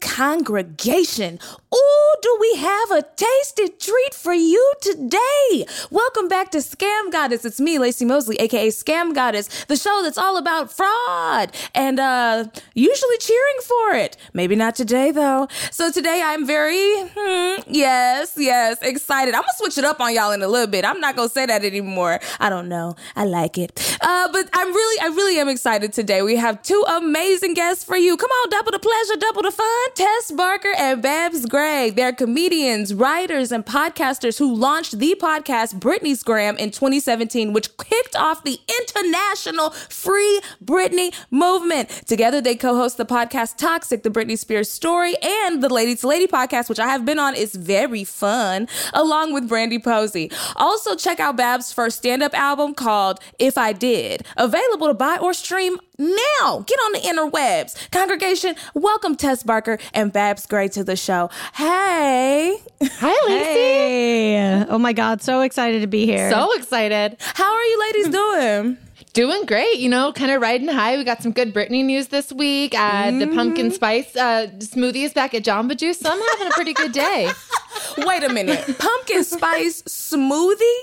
Congregation? Ooh, we have a tasty treat for you today? Welcome back to Scam Goddess. It's me, Laci Mosley, aka Scam Goddess, the show that's all about fraud and uh usually cheering for it. Maybe not today though. So today I'm very hmm, yes, yes, excited. I'm gonna switch it up on y'all in a little bit. I'm not gonna say that anymore. I don't know. I like it. Uh, but I'm really, I really am excited today. We have two amazing guests for you. Come on, double the pleasure, double the fun. Tess Barker and Babs Gray. They're comedians, writers, and podcasters who launched the podcast Britney's Gram in 2017, which kicked off the international Free Britney movement. Together, they co-host the podcast Toxic, the Britney Spears story, and the Lady to Lady podcast, which I have been on. is very fun, along with Brandie Posey. Also, check out Babs' first stand-up album called If I Did, available to buy or stream now. Get on the interwebs. Congregation, welcome Tess Barker and Babs Gray to the show. Hey. Hi, Laci. Hey. Oh my God, so excited to be here. So excited. How are you ladies doing? Doing great, you know, kind of riding high. We got some good Britney news this week. Uh, The pumpkin spice uh, smoothie is back at Jamba Juice, so I'm having a pretty good day. Wait a minute. Pumpkin spice smoothie?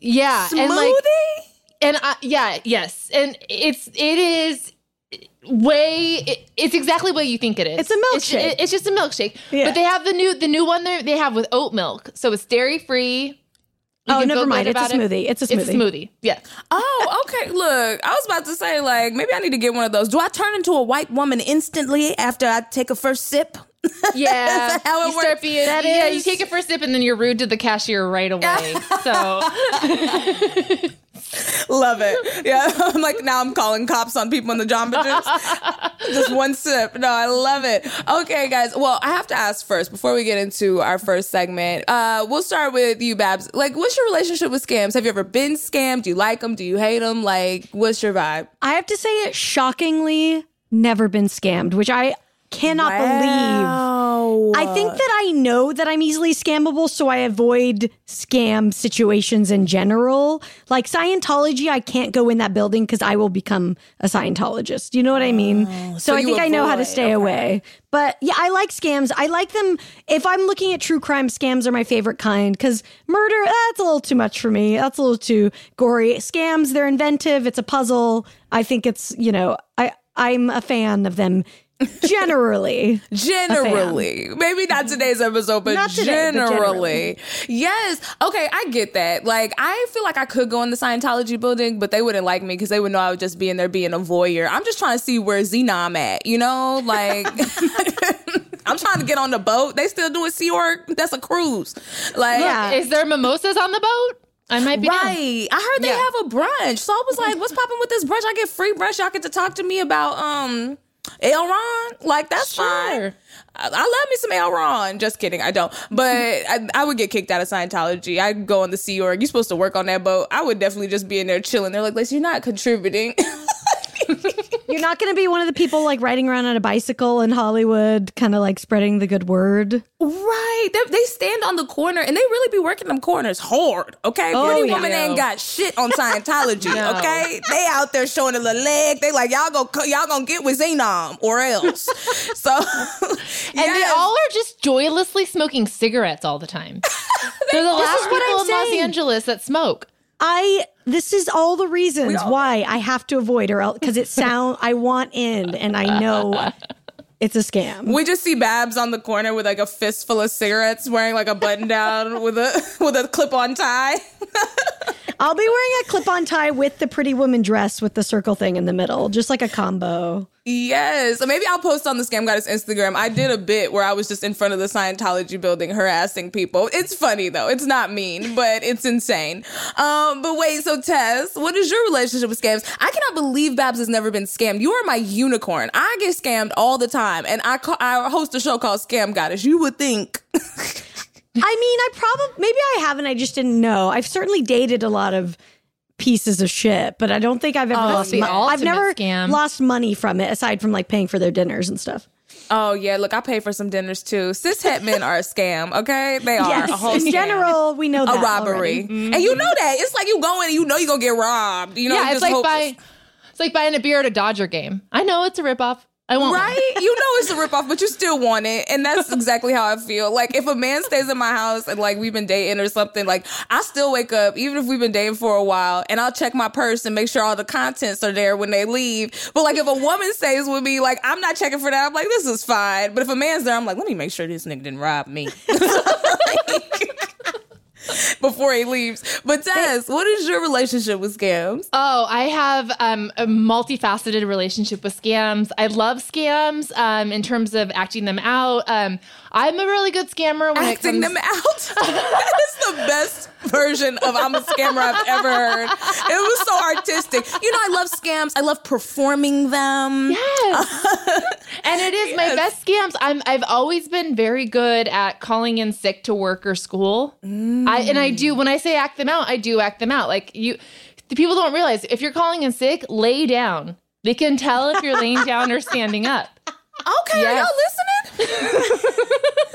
Yeah, Smoothie? and like, and I, yeah, yes, and it's it is way. It, it's exactly what you think it is. It's a milkshake. It's, it's just a milkshake. Yeah. But they have the new the new one there. They have with oat milk, so it's dairy free. Oh, never mind. It's a smoothie. It's a smoothie. It's a smoothie. Yeah. Oh, okay. Look, I was about to say, like, maybe I need to get one of those. Do I turn into a white woman instantly after I take a first sip? Yeah, Is that how it you start works? being That yeah. is- You take a first sip, and then you're rude to the cashier right away. so Love it. Yeah. I'm like, now I'm calling cops on people in the Jamba Juice. Just one sip. No, I love it. Okay, guys. Well, I have to ask first before we get into our first segment. Uh, we'll start with you, Babs. Like, what's your relationship with scams? Have you ever been scammed? Do you like them? Do you hate them? Like, what's your vibe? I have to say it shockingly never been scammed, which I cannot believe. I think that I know that I'm easily scammable, so I avoid scam situations in general. Like Scientology, I can't go in that building because I will become a Scientologist. You know what I mean? Oh, so, so I think I know how to stay okay. away. But yeah, I like scams. I like them. If I'm looking at true crime, scams are my favorite kind because murder, eh, that's a little too much for me. That's a little too gory. Scams, they're inventive. It's a puzzle. I think it's, you know, I, I'm a fan of them generally. Generally, maybe not today's episode, but Not today, but generally. Yes. Okay, I get that. Like, I feel like I could go in the Scientology building, but they wouldn't like me because they would know I would just be in there being a voyeur. I'm just trying to see where Xenom at, you know? Like, I'm trying to get on the boat. They still doing Sea Org? That's a cruise. Like, Yeah. is there mimosas on the boat? I might be down. Right. I heard they Yeah. have a brunch. So I was like, what's popping with this brunch? I get free brunch. Y'all get to talk to me about um L. Ron. Like, that's fine. I, I love me some L. Ron. Just kidding. I don't. But I, I would get kicked out of Scientology. I'd go on the Sea Org. You're supposed to work on that boat. I would definitely just be in there chilling. They're like, Laci, you're not contributing. You're not going to be one of the people like riding around on a bicycle in Hollywood, kind of like spreading the good word. right. They, they stand on the corner and they really be working them corners hard. Okay. Oh, Pretty yeah. woman ain't got shit on Scientology. No. Okay. They out there showing a little leg. They like, y'all go, y'all gonna get with Xenom or else. so, And they all are just joylessly smoking cigarettes all the time. They're the last people I'm in Los. Angeles that smoke. I this is all the reasons all- why I have to avoid her because it sound I want in and I know it's a scam. We just see Babs on the corner with like a fistful of cigarettes, wearing like a button down with a with a clip on tie. I'll be wearing a clip-on tie with the pretty woman dress with the circle thing in the middle, just like a combo. Yes. Maybe I'll post on the Scam Goddess Instagram. I did a bit where I was just in front of the Scientology building harassing people. It's funny though. It's not mean, but it's insane. Um, but wait, so Tess, what is your relationship with scams? I cannot believe Babs has never been scammed. You are my unicorn. I get scammed all the time, and I ca- I host a show called Scam Goddess. You would think. I mean, I probably maybe I haven't. I just didn't know. I've certainly dated a lot of pieces of shit, but I don't think I've ever oh, lost. the mo- I've never scam. lost money from it aside from like paying for their dinners and stuff. Oh yeah, look, I pay for some dinners too. Cis het men are a scam, okay? They are Yes, a whole in scam. general, we know a that robbery, already. and you know that it's like you go in and you know you're gonna get robbed. You know, yeah, it's just like hope- buy, it's like buying a beer at a Dodger game. I know it's a ripoff. I. Right? You know it's a ripoff, but you still want it. And that's exactly how I feel. Like if a man stays in my house and like we've been dating or something, like I still wake up, even if we've been dating for a while, and I'll check my purse and make sure all the contents are there when they leave. But like if a woman stays with me, like I'm not checking for that. I'm like, this is fine. But if a man's there, I'm like, let me make sure this nigga didn't rob me. before he leaves. But Tess, what is your relationship with scams? Oh, I have um, a multifaceted relationship with scams. I love scams um, in terms of acting them out. Um, I'm a really good scammer when Acting it comes. them out. that is the best version of I'm a scammer I've ever heard. It was so artistic. You know, I love scams. I love performing them. Yes. and it is my best scams. I'm I've always been very good at calling in sick to work or school. I and I do when I say act them out, I do act them out. Like you the people don't realize if you're calling in sick, lay down. They can tell if you're laying down or standing up. Okay, Yes. are y'all listening?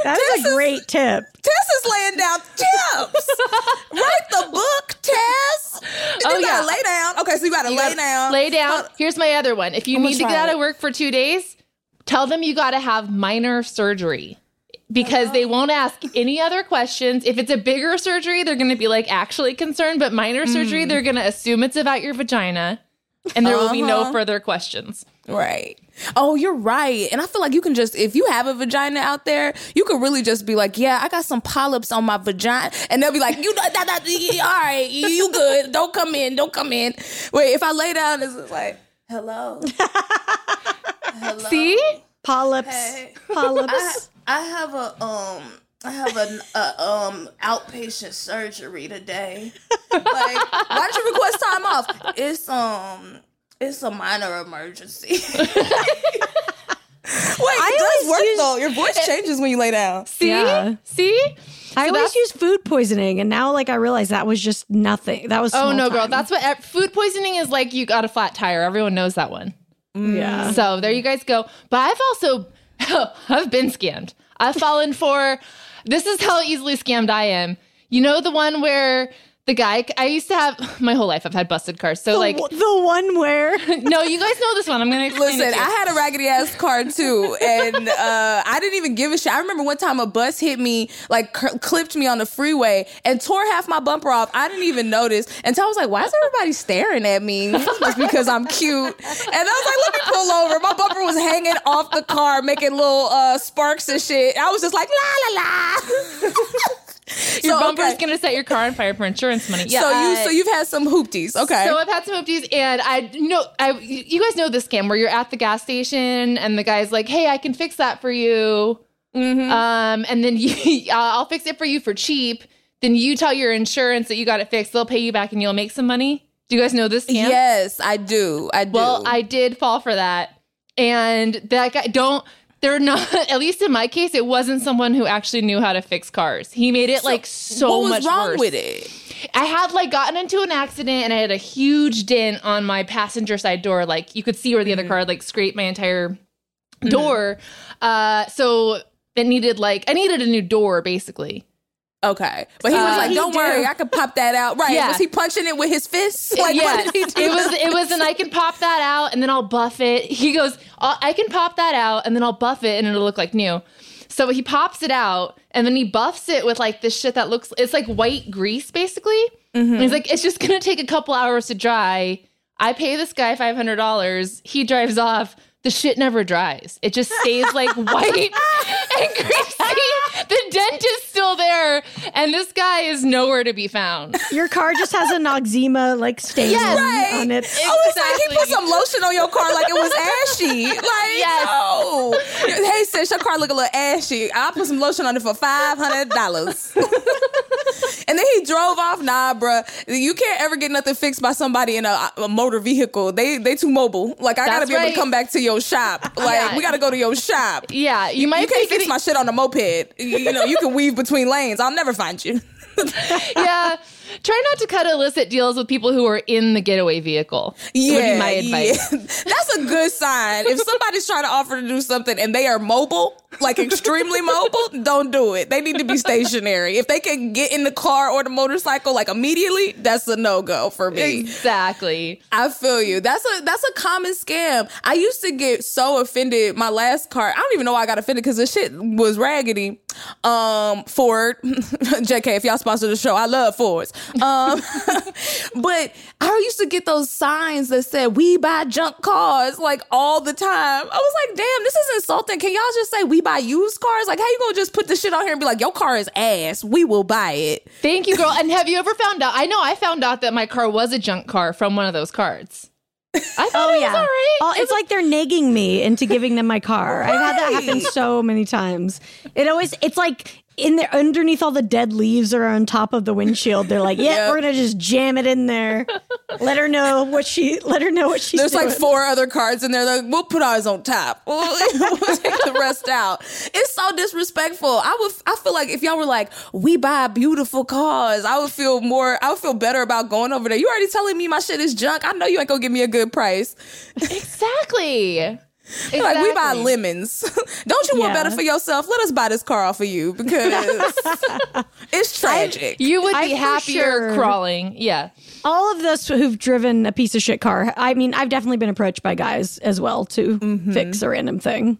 That This is a is- great tip. Tess is laying down tips. Write the book, Tess. And Oh, you gotta yeah. lay down. Okay, so you gotta You lay gotta down. Lay down. Here's my other one. If you I'm need gonna get out it. of work for two days, tell them you got to have minor surgery because they won't ask any other questions. If it's a bigger surgery, they're going to be like actually concerned, but minor Mm. surgery, they're going to assume it's about your vagina and there will be no Uh-huh. further questions. Right. Oh, you're right. And I feel like you can just, if you have a vagina out there, you could really just be like, yeah, I got some polyps on my vagina. And they'll be like, you, that, that, all right, you, you good. Don't come in. Don't come in. Wait, if I lay down, it's like, hello. hello. See? Polyps. Hey. Polyps. I have a um I have a, a um outpatient surgery today. Like, why did you request time off? It's, um, It's a minor emergency. wait, it does work use- though. Your voice changes when you lay down. See? Yeah. See? I always use food poisoning, and now like I realize that was just nothing. That was Oh small no, girl. That's what food poisoning is like. You got a flat tire. Everyone knows that one. Mm. yeah. So there you guys go. But I've also I've been scammed. I've fallen for this is how easily scammed I am. You know the one where the guy I used to have my whole life I've had busted cars. So like the, the one where no, you guys know this one. I'm gonna explain Listen, it to you. I had a raggedy ass car too, and uh, I didn't even give a shit. I remember one time a bus hit me, like cl- clipped me on the freeway, and tore half my bumper off. I didn't even notice until I was like, "Why is everybody staring at me?" Just because I'm cute. And I was like, "Let me pull over." My bumper was hanging off the car, making little uh, sparks and shit. I was just like, "La la la." Your So, bumper is okay. gonna set your car on fire for insurance money. Yeah. so you, uh, so you've had some hoopties, okay? So I've had some oopsies, and I you know I you guys know this scam where you're at the gas station and the guy's like, "Hey, I can fix that for you," Mm-hmm. um, and then you, I'll fix it for you for cheap. Then you tell your insurance that you got it fixed. They'll pay you back, and you'll make some money. Do you guys know this scam? Yes, I do. I do. Well, I did fall for that, and that guy don't. They're not. At least in my case, it wasn't someone who actually knew how to fix cars. He made it like so what was much wrong worse. with it? I had like gotten into an accident and I had a huge dent on my passenger side door. Like you could see where the Mm-hmm. other car had, like scraped my entire door. Uh, so it needed like I needed a new door basically. Okay, but he was Uh, like, "Don't worry, I can pop that out." Right? Yeah. Was he punching it with his fists? Like, yeah, what did he do? it was it was, and I can pop that out and then I'll buff it. He goes, "I'll- can pop that out and then I'll buff it and it'll look like new. So he pops it out and then he buffs it with like this shit that looks it's like white grease basically. And he's like, it's just gonna take a couple hours to dry. I pay this guy five hundred dollars. He drives off. The shit never dries. It just stays like white and greasy. The dent is still there, and this guy is nowhere to be found. your car just has a Noxzema like stain Yes. Right. on it. Oh, it's like he put some lotion on your car like it was ashy. Like, Yes. no. Hey, sis, your car look a little ashy. I'll put some lotion on it for five hundred dollars. and then he drove off. Nah, bruh. You can't ever get nothing fixed by somebody in a, a motor vehicle. They they too mobile. Like I gotta That's be able to come back to your shop. Like Yeah. we gotta go to your shop. Yeah, you might You can't think fix my shit on a moped. You, know, you can weave between lanes. I'll never find you. yeah. Try not to cut illicit deals with people who are in the getaway vehicle. Yeah, would be my advice. Yeah. That's a good sign. If somebody's trying to offer to do something and they are mobile, like extremely mobile, don't do it. They need to be stationary. If they can get in the car or the motorcycle like immediately, that's a no go for me. Exactly. I feel you. That's a that's a common scam. I used to get so offended. My last car, I don't even know why I got offended because the shit was raggedy. Um, Ford, JK, if y'all sponsor the show, I love Fords. Um, but I used to get those signs that said "We buy junk cars" like all the time. I was like, damn, this is insulting. Can y'all just say we buy used cars? Like, how you gonna just put this shit on here and be like, your car is ass? We will buy it. Thank you, girl. And have you ever found out? I know I found out that my car was a junk car from one of those cards. I thought oh, it yeah. was all right. Oh, it's like they're nagging me into giving them my car. Right. I've had that happen so many times. It always, it's like in there underneath all the dead leaves are on top of the windshield. They're like, yeah, yep. we're gonna just jam it in there. let her know what she. Let her know what she's. There's doing. like four other cards in there. Like, we'll put ours on top. We'll, we'll take the rest out. It's so disrespectful. I would. I feel like if y'all were like, we buy beautiful cars, I would feel more. I would feel better about going over there. You already telling me my shit is junk. I know you ain't gonna give me a good price. Exactly. Exactly. Like we buy lemons. Don't you yeah. want better for yourself? Let us buy this car off of you because it's tragic. I, you would be I happier sure. crawling. Yeah. All of us who've driven a piece of shit car. I mean, I've definitely been approached by guys as well to mm-hmm. fix a random thing.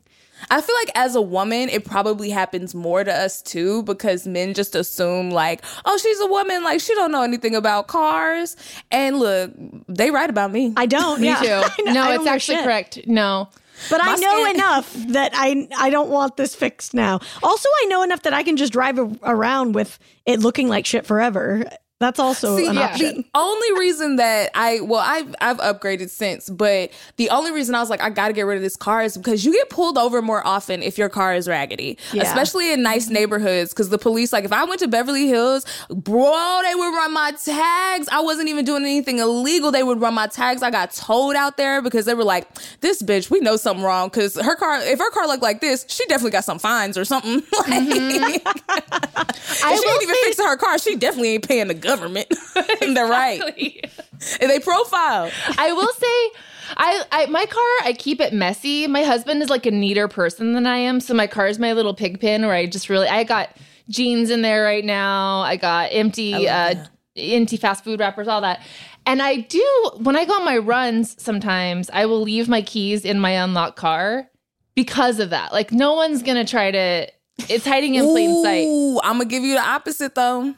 I feel like as a woman, it probably happens more to us too because men just assume like, oh, she's a woman, like she don't know anything about cars. And look, they write about me. I don't. me yeah. too. no, it's actually correct. No. But I know skin- enough that I I don't want this fixed now. Also, I know enough that I can just drive a- around with it looking like shit forever. That's also See, an yeah. option. The only reason that I well, I've I've upgraded since, but the only reason I was like, I gotta get rid of this car is because you get pulled over more often if your car is raggedy. Yeah. Especially in nice neighborhoods. Cause the police, like if I went to Beverly Hills, bro, they would run my tags. I wasn't even doing anything illegal. They would run my tags. I got towed out there because they were like, This bitch, we know something wrong. Cause her car, if her car looked like this, she definitely got some fines or something. like, mm-hmm. I she ain't even say- fixing her car. She definitely ain't paying the government. They're right. And they profile. I will say, I, I my car, I keep it messy. My husband is like a neater person than I am, so my car is my little pig pen where I just really I got jeans in there right now. I got empty I uh empty fast food wrappers, all that. And I do when I go on my runs sometimes, I will leave my keys in my unlocked car because of that. Like no one's going to try to it's hiding in plain sight. I'm gonna give you the opposite though.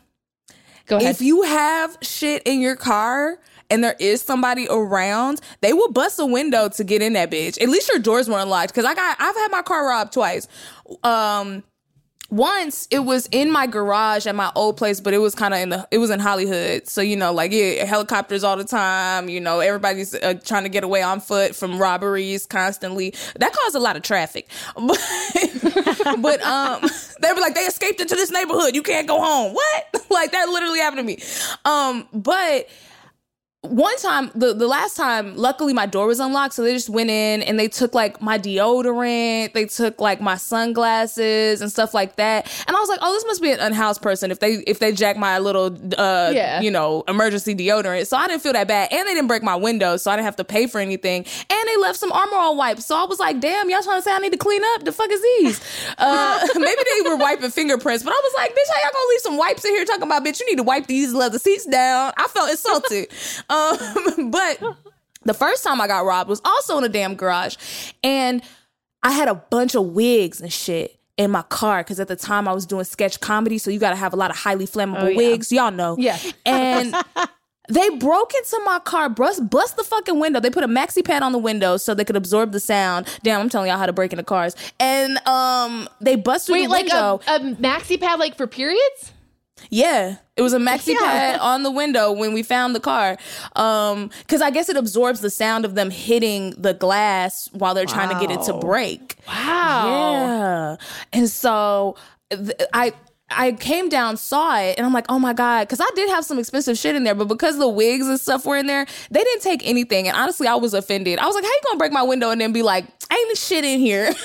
Go ahead. If you have shit in your car and there is somebody around, they will bust a window to get in that bitch. At least your doors were unlocked. Cause I got I've had my car robbed twice. Um once it was in my garage at my old place, but it was kind of in the it was in Hollywood, so you know, like yeah, helicopters all the time. You know, everybody's uh, trying to get away on foot from robberies constantly. That caused a lot of traffic, but, but um, they were like they escaped into this neighborhood. You can't go home. What? like that literally happened to me. Um, but one time the, the last time luckily my door was unlocked so they just went in and they took like my deodorant they took like my sunglasses and stuff like that. And i was like oh this must be an unhoused person if they if they jack my little uh yeah. you know emergency deodorant. So i didn't feel that bad. And they didn't break my window so i didn't have to pay for anything. And they left some Armor All wipes. So i was like damn y'all trying to say i need to clean up? The fuck is these? Uh maybe they were wiping fingerprints but i was like bitch how y'all gonna leave some wipes in here talking about bitch you need to wipe these leather seats down? I felt insulted. Um, but the first time I got robbed was also in a damn garage. And I had a bunch of wigs and shit in my car because at the time I was doing sketch comedy. So you got to have a lot of highly flammable oh, yeah. wigs. Y'all know. Yeah. And. They broke into my car, bust, bust the fucking window. They put a maxi pad on the window so they could absorb the sound. Damn, I'm telling y'all how to break into cars. And um, they busted Wait, the like window. A, a maxi pad, like for periods? Yeah. It was a maxi yeah. pad on the window when we found the car. Um, cause I guess it absorbs the sound of them hitting the glass while they're wow. trying to get it to break. Wow. Yeah. And so th- I, I came down, saw it, and I'm like, oh my God. Because I did have some expensive shit in there, but because the wigs and stuff were in there, they didn't take anything. And honestly, I was offended. I was like, how you gonna break my window and then be like, ain't shit in here?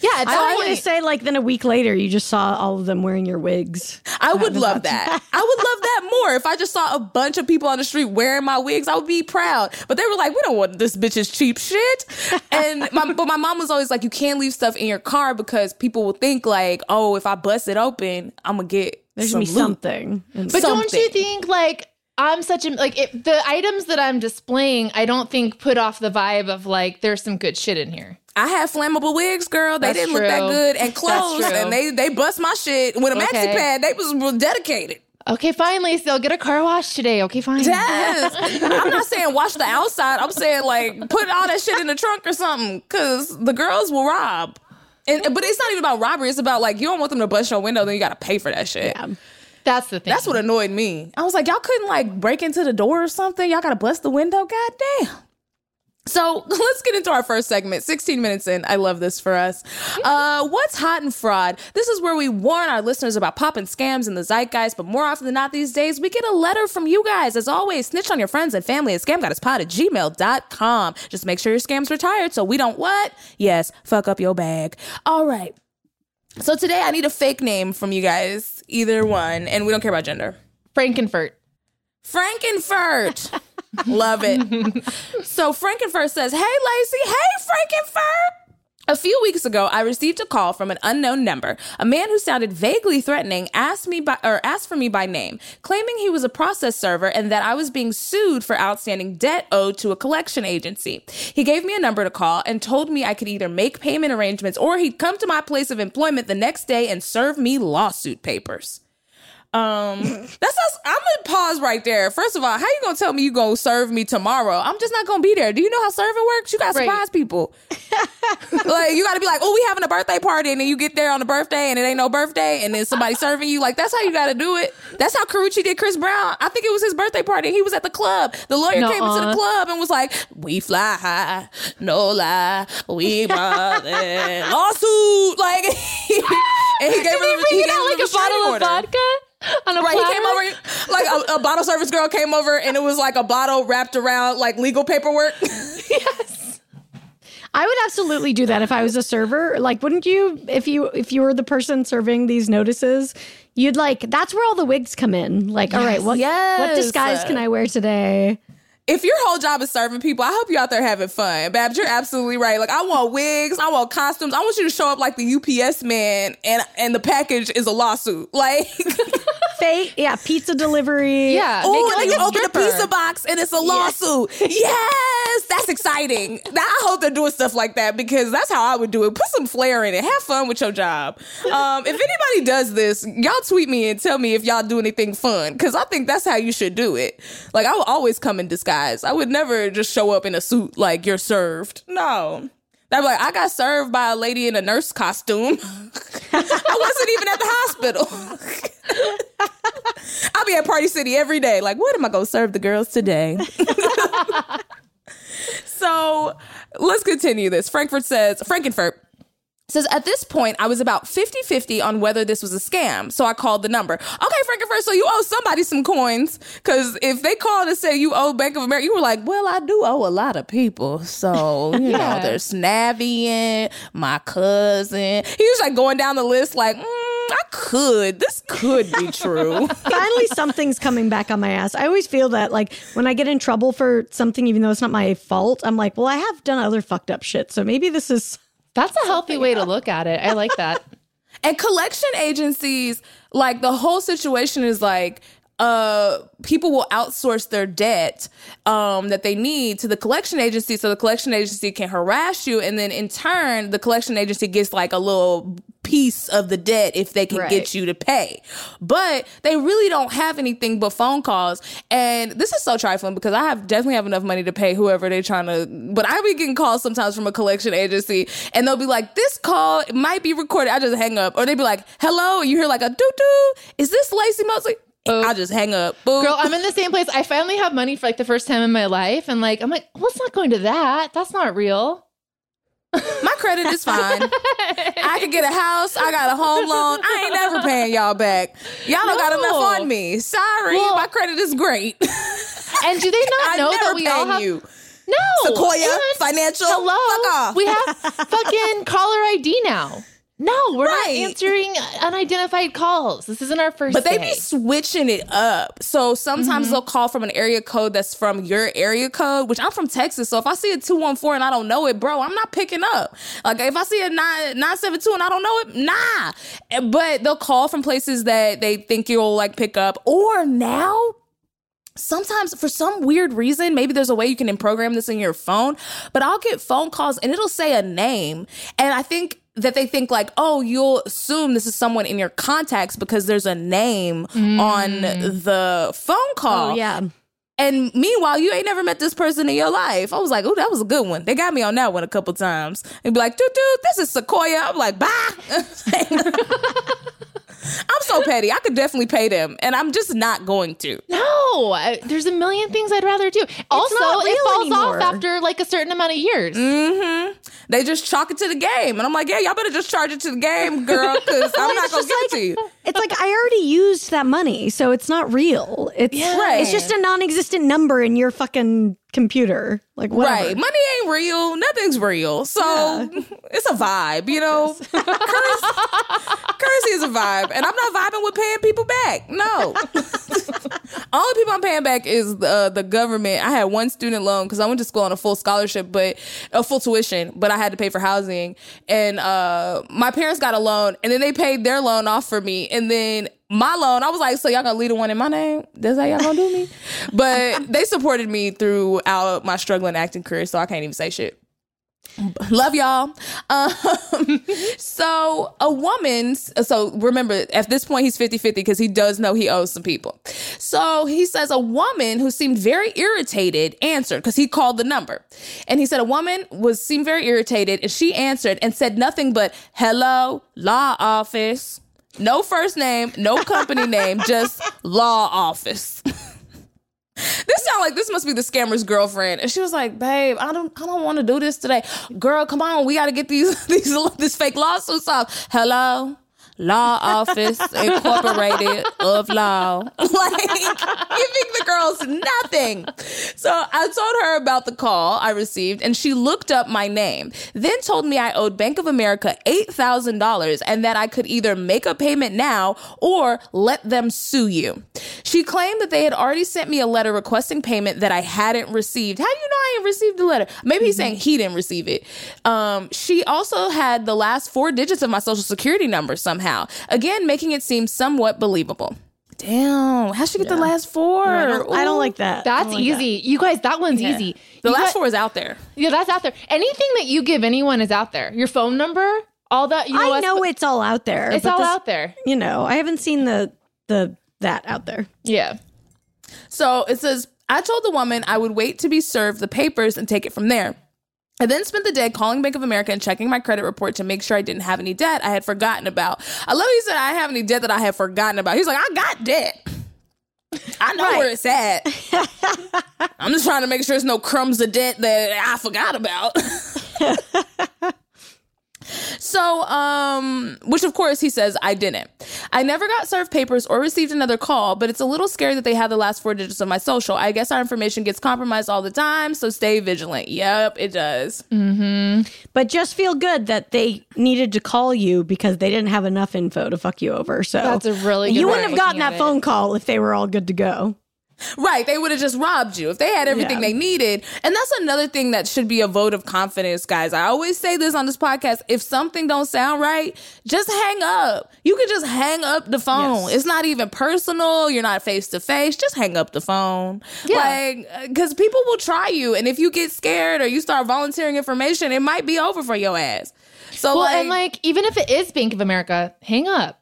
Yeah, at I some was going to say, like, then a week later, you just saw all of them wearing your wigs. I would love that. I would love that more. If I just saw a bunch of people on the street wearing my wigs, I would be proud. But they were like, we don't want this bitch's cheap shit. And my, but my mom was always like, you can't leave stuff in your car because people will think like, oh, if I bust it open, I'm gonna get There's going to be something. And But don't you think like I'm such a like it, the items that I'm displaying? I don't think put off the vibe of like there's some good shit in here. I had flammable wigs, girl. They That's didn't look that good, and clothes, true. and they they bust my shit with a maxi Okay. pad. They was dedicated. Okay, fine, Laci. I'll get a car wash today. Okay, fine. Yes. I'm not saying wash the outside. I'm saying like put all that shit in the trunk or something, because the girls will rob. And but it's not even about robbery. It's about like you don't want them to bust your window, then you got to pay for that shit. That's the thing. That's what annoyed me. I was like, y'all couldn't like break into the door or something. Y'all got to bust the window. God damn. So let's get into our first segment. 16 minutes in. I love this for us. Uh, what's hot and fraud? This is where we warn our listeners about popping scams in the zeitgeist, but more often than not these days, we get a letter from you guys. As always, snitch on your friends and family at scamgoddesspod at gmail.com. Just make sure your scam's retired so we don't what? Yes, fuck up your bag. All right. So today I need a fake name from you guys, either one, and we don't care about gender. Frankenfurt. Frankenfurt. Love it. so Frankenfurt says, Hey Laci, hey Frankenfurt. A few weeks ago, I received a call from an unknown number. A man who sounded vaguely threatening asked me by or asked for me by name, claiming he was a process server and that I was being sued for outstanding debt owed to a collection agency. He gave me a number to call and told me I could either make payment arrangements or he'd come to my place of employment the next day and serve me lawsuit papers. Um, that's us. I'm gonna pause right there. First of all, how you gonna tell me you gonna serve me tomorrow? I'm just not gonna be there. Do you know how serving works? You gotta Right. surprise people. like you gotta be like, oh, we having a birthday party, and then you get there on the birthday, and it ain't no birthday, and then somebody serving you. Like that's how you gotta do it. That's how Karrueche did Chris Brown. I think it was his birthday party. He was at the club. The lawyer came into the club and was like, "We fly high, no lie, we bother lawsuit." Like, and he gave Did her he he it gave out like a bottle of order. vodka on a Right, platter? he came over like a, a bottle service girl came over and it was like a bottle wrapped around like legal paperwork. Yes. I would absolutely do that if I was a server. Like, wouldn't you? If you if you were the person serving these notices, you'd like that's where all the wigs come in. Like, all right, what what disguise can I wear today? If your whole job is serving people, I hope you out there having fun. Babs, you're absolutely right. Like I want wigs, I want costumes. I want you to show up like the UPS man and and the package is a lawsuit. Like Fake, yeah, pizza delivery. Yeah, Oh, and it like you open a pizza box and it's a lawsuit. Yes, that's exciting. Now, I hope they're doing stuff like that because that's how I would do it. Put some flair in it. Have fun with your job. Um, if anybody does this, y'all tweet me and tell me if y'all do anything fun because I think that's how you should do it. Like I will always come in disguise. I would never just show up in a suit like you're served. No. They'd be like, I got served by a lady in a nurse costume. I wasn't even at the hospital. I'll be at Party City every day. Like, what am I going to serve the girls today? so let's continue this. Frankfurt says, Frankenfurt says, at this point, I was about 50 50 on whether this was a scam. So I called the number. Okay, Frankenfurt, so you owe somebody some coins. Because if they called and said you owe Bank of America, you were like, well, I do owe a lot of people. So, you know, Yeah. there's Snavian, my cousin. He was like going down the list, like, mm, I could. This could be true. Finally, something's coming back on my ass. I always feel that, like, when I get in trouble for something, even though it's not my fault, I'm like, well, I have done other fucked up shit. So maybe this is. That's a healthy way to look at it. I like that. And collection agencies, like the whole situation is like uh people will outsource their debt um that they need to the collection agency so the collection agency can harass you. And then in turn the collection agency gets like a little piece of the debt if they can Right. get you to pay. But they really don't have anything but phone calls. And this is so trifling because i have definitely have enough money to pay whoever they're trying to but i be getting calls sometimes from a collection agency and they'll be like this call might be recorded. I just hang up. Or they'd be like hello and you hear like a doo doo is this laci mosley i just hang up Boop. Girl, I'm in the same place. I finally have money for like the first time in my life. And like, I'm like, well, it's not going to that. That's not real. my credit is fine i can get a house i got a home loan i ain't never paying y'all back y'all don't got enough on me sorry Well- my credit is great And do they not know that we all have you No. Sequoia and- Financial. Hello. Fuck off. We have fucking caller ID now. No, we're not answering unidentified calls. This isn't our first But they day. be switching it up. So sometimes Mm-hmm. they'll call from an area code that's from your area code, which I'm from Texas. So if I see a 214 and I don't know it, bro, I'm not picking up. Like if I see a 9, 972 and I don't know it, nah. But they'll call from places that they think you'll like pick up. Or now, sometimes for some weird reason, maybe there's a way you can program this in your phone, but I'll get phone calls and it'll say a name. And I think that they think like, oh, you'll assume this is someone in your contacts because there's a name on mm. the phone oh, call. Oh, yeah. And meanwhile, you ain't never met this person in your life. I was like, oh, that was a good one. They got me on that one a couple times. And be like, dude, dude, this is Sequoia. I'm like, bye. I'm so petty. I could definitely pay them, and I'm just not going to. no, I, there's a million things I'd rather do. Also, it falls anymore. off after like a certain amount of years. Mm-hmm. They just chalk it to the game, and I'm like, yeah, y'all better just charge it to the game, girl, because I'm not gonna give it to you. It's like I already used that money, so it's not real. It's Right. it's just a non-existent number in your fucking computer. Like whatever. Right, money ain't real. Nothing's real. So it's a vibe, you know. currency, currency is a vibe, and I'm not vibing with paying people back. No. Only people I'm paying back is uh, the government. I had one student loan because I went to school on a full scholarship, but a full tuition, but I had to pay for housing. And uh, my parents got a loan, and then they paid their loan off for me, and then. My loan, I was like, so y'all gonna leave the one in my name? That's how y'all gonna do me? But they supported me throughout my struggling acting career, so I can't even say shit. Love y'all. Um, so a woman, so remember at this point he's 50-50 because he does know he owes some people. So he says a woman who seemed very irritated answered because he called the number. And he said a woman was seemed very irritated and she answered and said nothing but hello, law office. No first name, no company name, just law office. This sound like this must be the scammer's girlfriend. And she was like, "Babe, I don't, I don't want to do this today. Girl, come on, we got to get these, these, this fake lawsuits off. Hello, Law Office Incorporated of Law. Like, giving the girls nothing. So I told her about the call I received, and she looked up my name. Then told me I owed Bank of America eight thousand dollars, and that I could either make a payment now or let them sue you. She claimed that they had already sent me a letter requesting payment that I hadn't received. How do you know I ain't received the letter? Maybe he's saying he didn't receive it. Um, she also had the last four digits of my social security number somehow. Again, making it seem somewhat believable. Damn, how'd she get the last four? I don't, I don't like that. That's like easy. You guys, that one's easy. The You last got- four is out there. Yeah, that's out there. Anything that you give anyone is out there. Your phone number, all that. You know I know it's all out there. it's all this- out there. You know, I haven't seen the the that out there. Yeah. So it says, I told the woman I would wait to be served the papers and take it from there. I then spent the day calling Bank of America and checking my credit report to make sure I didn't have any debt I had forgotten about. I love he said I have any debt that I had forgotten about. He's like, I got debt. I know where it's at. I'm just trying to make sure there's no crumbs of debt that I forgot about. So, um, which of course he says I didn't. I never got served papers or received another call, but it's a little scary that they have the last four digits of my social. I guess our information gets compromised all the time, so stay vigilant. Yep, it does. But just feel good that they needed to call you because they didn't have enough info to fuck you over. So That's a really good you way wouldn't have gotten that at phone call if they were all good to go. Right, they would have just robbed you if they had everything Yeah. they needed. And that's another thing that should be a vote of confidence, guys. I always say this on this podcast, if something don't sound right, just hang up. You can just hang up the phone. Yes. It's not even personal, you're not face to face, just hang up the phone. Yeah. Like uh, cuz people will try you and if you get scared or you start volunteering information, it might be over for your ass. So Well, like, and like, even if it is Bank of America, hang up.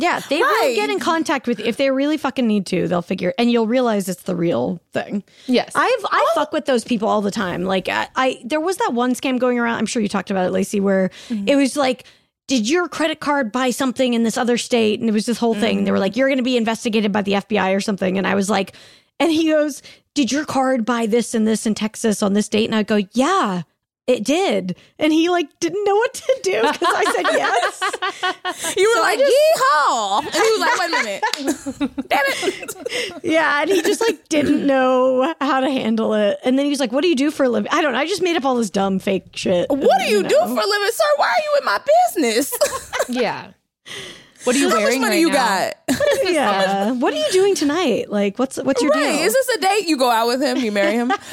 Yeah, they will get in contact with you if they really fucking need to. They'll figure, and you'll realize it's the real thing. Yes. I've I fuck with those people all the time. Like I, I there was that one scam going around. I'm sure you talked about it, Laci, where mm-hmm. it was like, did your credit card buy something in this other state? And it was this whole thing. They were like, you're going to be investigated by the FBI or something. And I was like, and he goes, did your card buy this and this in Texas on this date? And I go, yeah. It did. And he like didn't know what to do because I said yes. You were like, yeehaw. And he was like, wait a minute. Damn it. Yeah, and he just like didn't know how to handle it. And then he was like, "What do you do for a living?" I don't know. I just made up all this dumb fake shit. What do you do for a living, sir? Why are you in my business? Yeah. What are you wearing? How much money right you now? got? Yeah. Uh, what are you doing tonight? Like, what's what's your Right. deal? Is this a date? You go out with him, you marry him.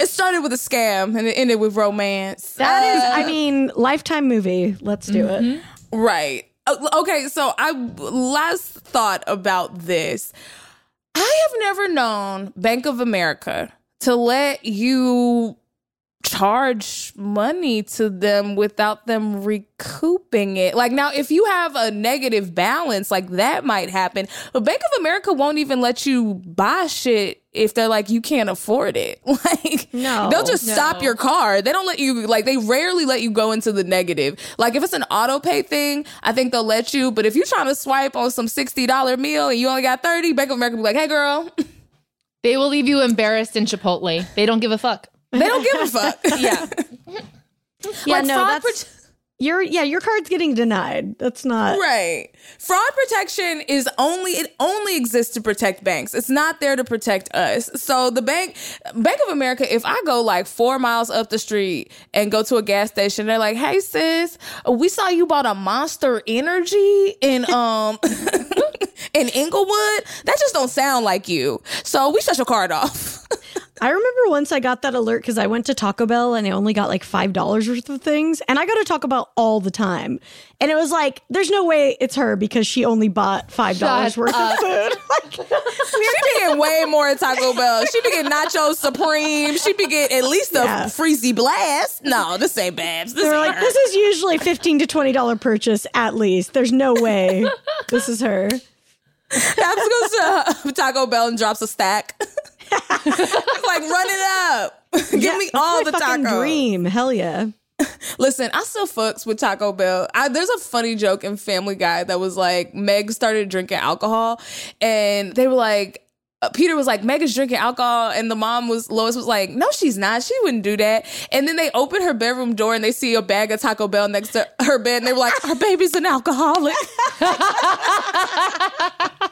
it started with a scam and it ended with romance. that is, I uh, mean, lifetime movie. Let's do it. Mm-hmm. Right. Uh, Okay, so I last thought about this. I have never known Bank of America to let you charge money to them without them recouping it. Like now if you have a negative balance, like that might happen. But Bank of America won't even let you buy shit if they're like you can't afford it. Like No, they'll just stop your car. They don't let you like they rarely let you go into the negative. Like if it's an auto pay thing, I think they'll let you. But if you're trying to swipe on some sixty dollar meal and you only got thirty, Bank of America will be like, "Hey, girl, They will leave you embarrassed in Chipotle. They don't give a fuck. They don't give a fuck." Yeah. Yeah, Like, no, fraud that's your yeah, your card's getting denied. That's not Right. Fraud protection is only it only exists to protect banks. It's not there to protect us. So the bank Bank of America, if I go like four miles up the street and go to a gas station, they're like, Hey sis, we saw you bought a monster energy in um in Inglewood. That just don't sound like you. So we shut your card off. I remember once I got that alert because I went to Taco Bell and I only got like five dollars worth of things, and I go to Taco Bell all the time, and it was like, "There's no way it's her because she only bought five dollars Shut worth up. of food." Like, she be getting way more at Taco Bell. She be getting nachos supreme. She be getting at least a Yeah. freezy blast. No, this ain't Babs. This they're like, her. "This is usually fifteen to twenty dollar purchase at least. There's no way this is her." Babs goes to Taco Bell and drops a stack. like run it up. Give Yeah, me all the tacos. dream. Hell yeah. Listen, I still fucks with Taco Bell. I, there's a funny joke in Family Guy that was like Meg started drinking alcohol, and they were like. uh, Peter was like, Meg is drinking alcohol, and the mom was Lois was like, No, she's not. She wouldn't do that. And then they open her bedroom door and they see a bag of Taco Bell next to her bed, and they were like, Our baby's an alcoholic.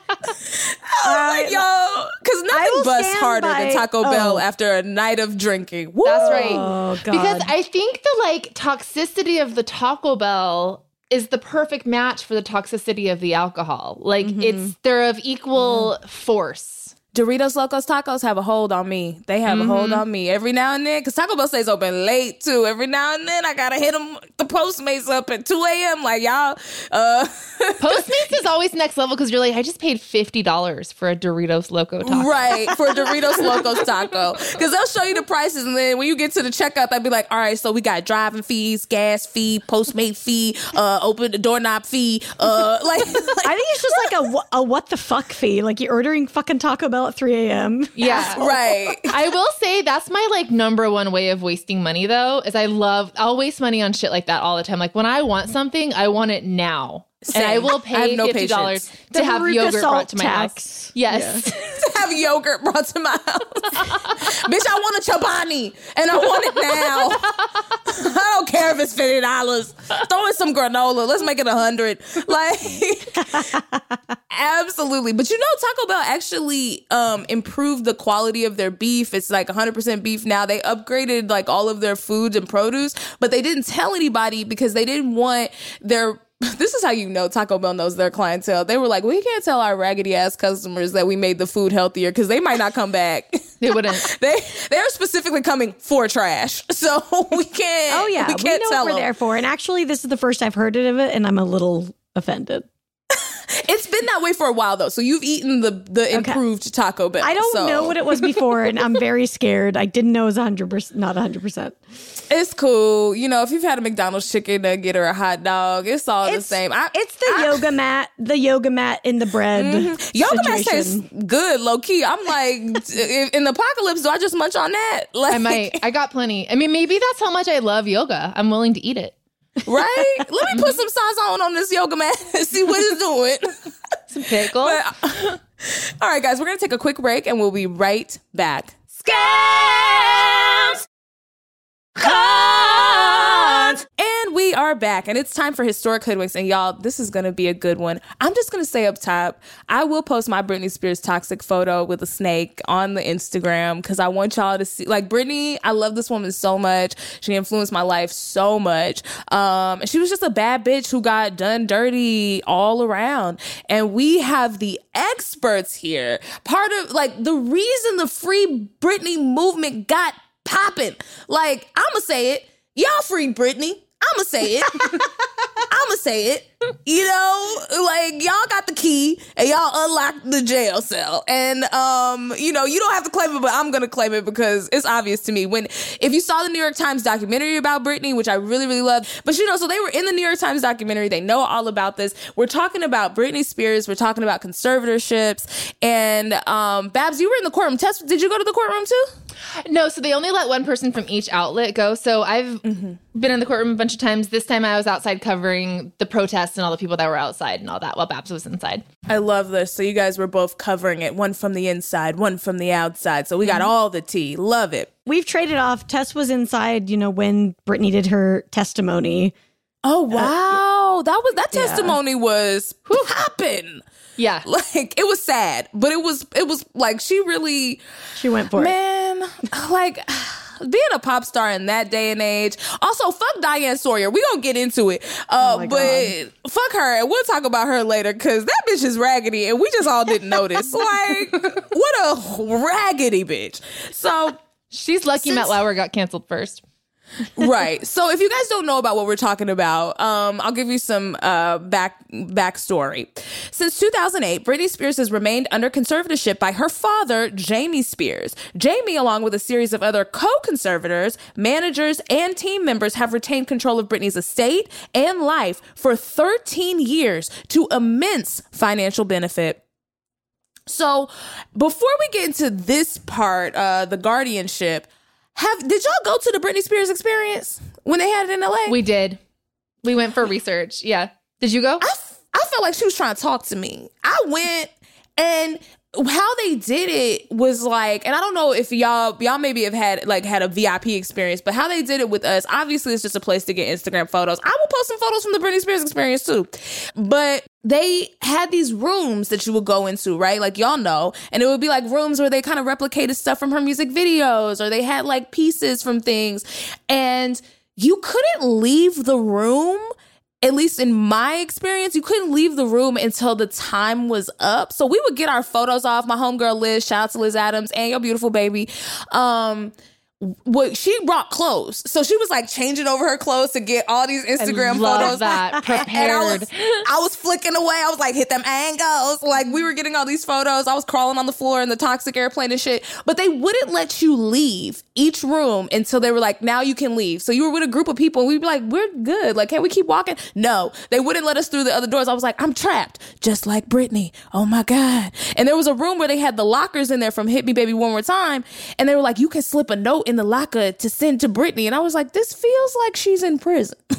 I was like, yo, because nothing busts harder by- than Taco oh. Bell oh. after a night of drinking. Woo! That's right. Oh god. Because I think the like toxicity of the Taco Bell is the perfect match for the toxicity of the alcohol. Like mm-hmm. it's they're of equal force. Doritos Locos Tacos have a hold on me. They have a Mm-hmm. hold on me every now and then because Taco Bell stays open late too. Every now and then I gotta hit them the Postmates up at two a.m. Like y'all, uh, Postmates is always next level because you're like, I just paid fifty dollars for a Doritos Loco taco. right for a Doritos Locos Taco because they'll show you the prices and then when you get to the checkout, they'll be like, all right, so we got driving fees, gas fee, Postmate fee, uh, open the doorknob fee, uh, like. I think it's just like a, a what the fuck fee. Like you're ordering fucking Taco Bell at 3 a.m. Yeah. Right. I will say that's my like number one way of wasting money though, is I love I'll waste money on shit like that all the time. Like when I want something, I want it now. And I Same. will I have pay no fifty dollars patience. to The have yogurt brought to my tax. house. Yes. to have yogurt brought to my house. Bitch, I want a Chobani and I want it now. I don't care if it's fifty dollars. Throw in some granola. Let's make it a hundred. Like, absolutely. But you know, Taco Bell actually um, improved the quality of their beef. It's like 100% beef now. They upgraded like all of their foods and produce, but they didn't tell anybody because they didn't want their this is how you know Taco Bell knows their clientele. They were like, we can't tell our raggedy ass customers that we made the food healthier because they might not come back. They wouldn't. they they're specifically coming for trash, so we can't. Oh yeah, we we, can't know tell what we're them. there for. And actually, this is the first I've heard of it, and I'm a little offended. It's been that way for a while though. So you've eaten the the improved Taco Bell. I don't so know what it was before, and I'm very scared. I didn't know it was 100 percent, not 100. percent It's cool. You know, if you've had a McDonald's chicken nugget or a hot dog, it's all the same. I, It's the yoga mat, the yoga mat in the bread. Mm-hmm. Yoga mat situation. tastes good, low key. I'm like, in the apocalypse, do I just munch on that? Like, I might. I got plenty. I mean, maybe that's how much I love yoga. I'm willing to eat it. Right? Let me put some sauce on on this yoga mat and see what it's doing. Some pickle. But- uh, all right, guys, we're gonna take a quick break and we'll be right back. Scams! Call are back, and it's time for historic hoodwinks. And y'all, this is gonna be a good one. I'm just gonna say up top, I will post my Britney Spears toxic photo with a snake on the Instagram because I want y'all to see. Like Britney, I love this woman so much. She influenced my life so much. Um, and she was just a bad bitch who got done dirty all around. And we have the experts here. Part of like the reason the free Britney movement got popping. Like I'ma say it, y'all free Britney. I'ma say it. I'ma say it. You know, like y'all got the key and y'all unlocked the jail cell. And um, you know, you don't have to claim it, but I'm gonna claim it because it's obvious to me. When if you saw the New York Times documentary about Britney, which I really, really love, but you know, so they were in the New York Times documentary, they know all about this. We're talking about Britney Spears, we're talking about conservatorships, and um Babs, you were in the courtroom. Tess, did you go to the courtroom too? No, so they only let one person from each outlet go. So I've mm-hmm. been in the courtroom a bunch of times. This time I was outside covering the protests and all the people that were outside and all that while Babs was inside. I love this. So you guys were both covering it, one from the inside, one from the outside. So we got mm-hmm. all the tea. Love it. We've traded off. Tess was inside, you know, when Britney did her testimony. Oh uh, wow, that was that testimony was popping. Yeah. Like it was sad, but it was it was like she really She went for it. Man like being a pop star in that day and age. Also, fuck Diane Sawyer. We gonna get into it, uh, Oh my but fuck her, and we'll talk about her later because that bitch is raggedy, and we just all didn't notice. like, what a raggedy bitch. So She's lucky Since- Matt Lauer got canceled first. Right. So if you guys don't know about what we're talking about, um, I'll give you some uh, back backstory. Since 2008, Britney Spears has remained under conservatorship by her father, Jamie Spears. Jamie, along with a series of other co-conservators, managers, and team members, have retained control of Britney's estate and life for 13 years to immense financial benefit. So, before we get into this part, uh, the guardianship, have did y'all go to the Britney Spears experience when they had it in LA? We did. We went for research. Yeah. Did you go? I, f- I felt like she was trying to talk to me. I went and how they did it was like, and I don't know if y'all y'all maybe have had like had a VIP experience, but how they did it with us, obviously it's just a place to get Instagram photos. I will post some photos from the Britney Spears experience too. But they had these rooms that you would go into, right? Like y'all know, and it would be like rooms where they kind of replicated stuff from her music videos or they had like pieces from things. And you couldn't leave the room at least in my experience, you couldn't leave the room until the time was up. So we would get our photos off. My homegirl Liz, shout out to Liz Adams and your beautiful baby. Um, what she brought clothes, so she was like changing over her clothes to get all these Instagram love photos. that. And- and I was, Prepared. I was flicking away. I was like, hit them angles. Like we were getting all these photos. I was crawling on the floor in the toxic airplane and shit. But they wouldn't let you leave each room until they were like, now you can leave. So you were with a group of people and we'd be like, we're good. Like, can we keep walking? No, they wouldn't let us through the other doors. I was like, I'm trapped, just like Britney. Oh my God. And there was a room where they had the lockers in there from Hit Me Baby One More Time. And they were like, you can slip a note in the locker to send to Britney. And I was like, this feels like she's in prison.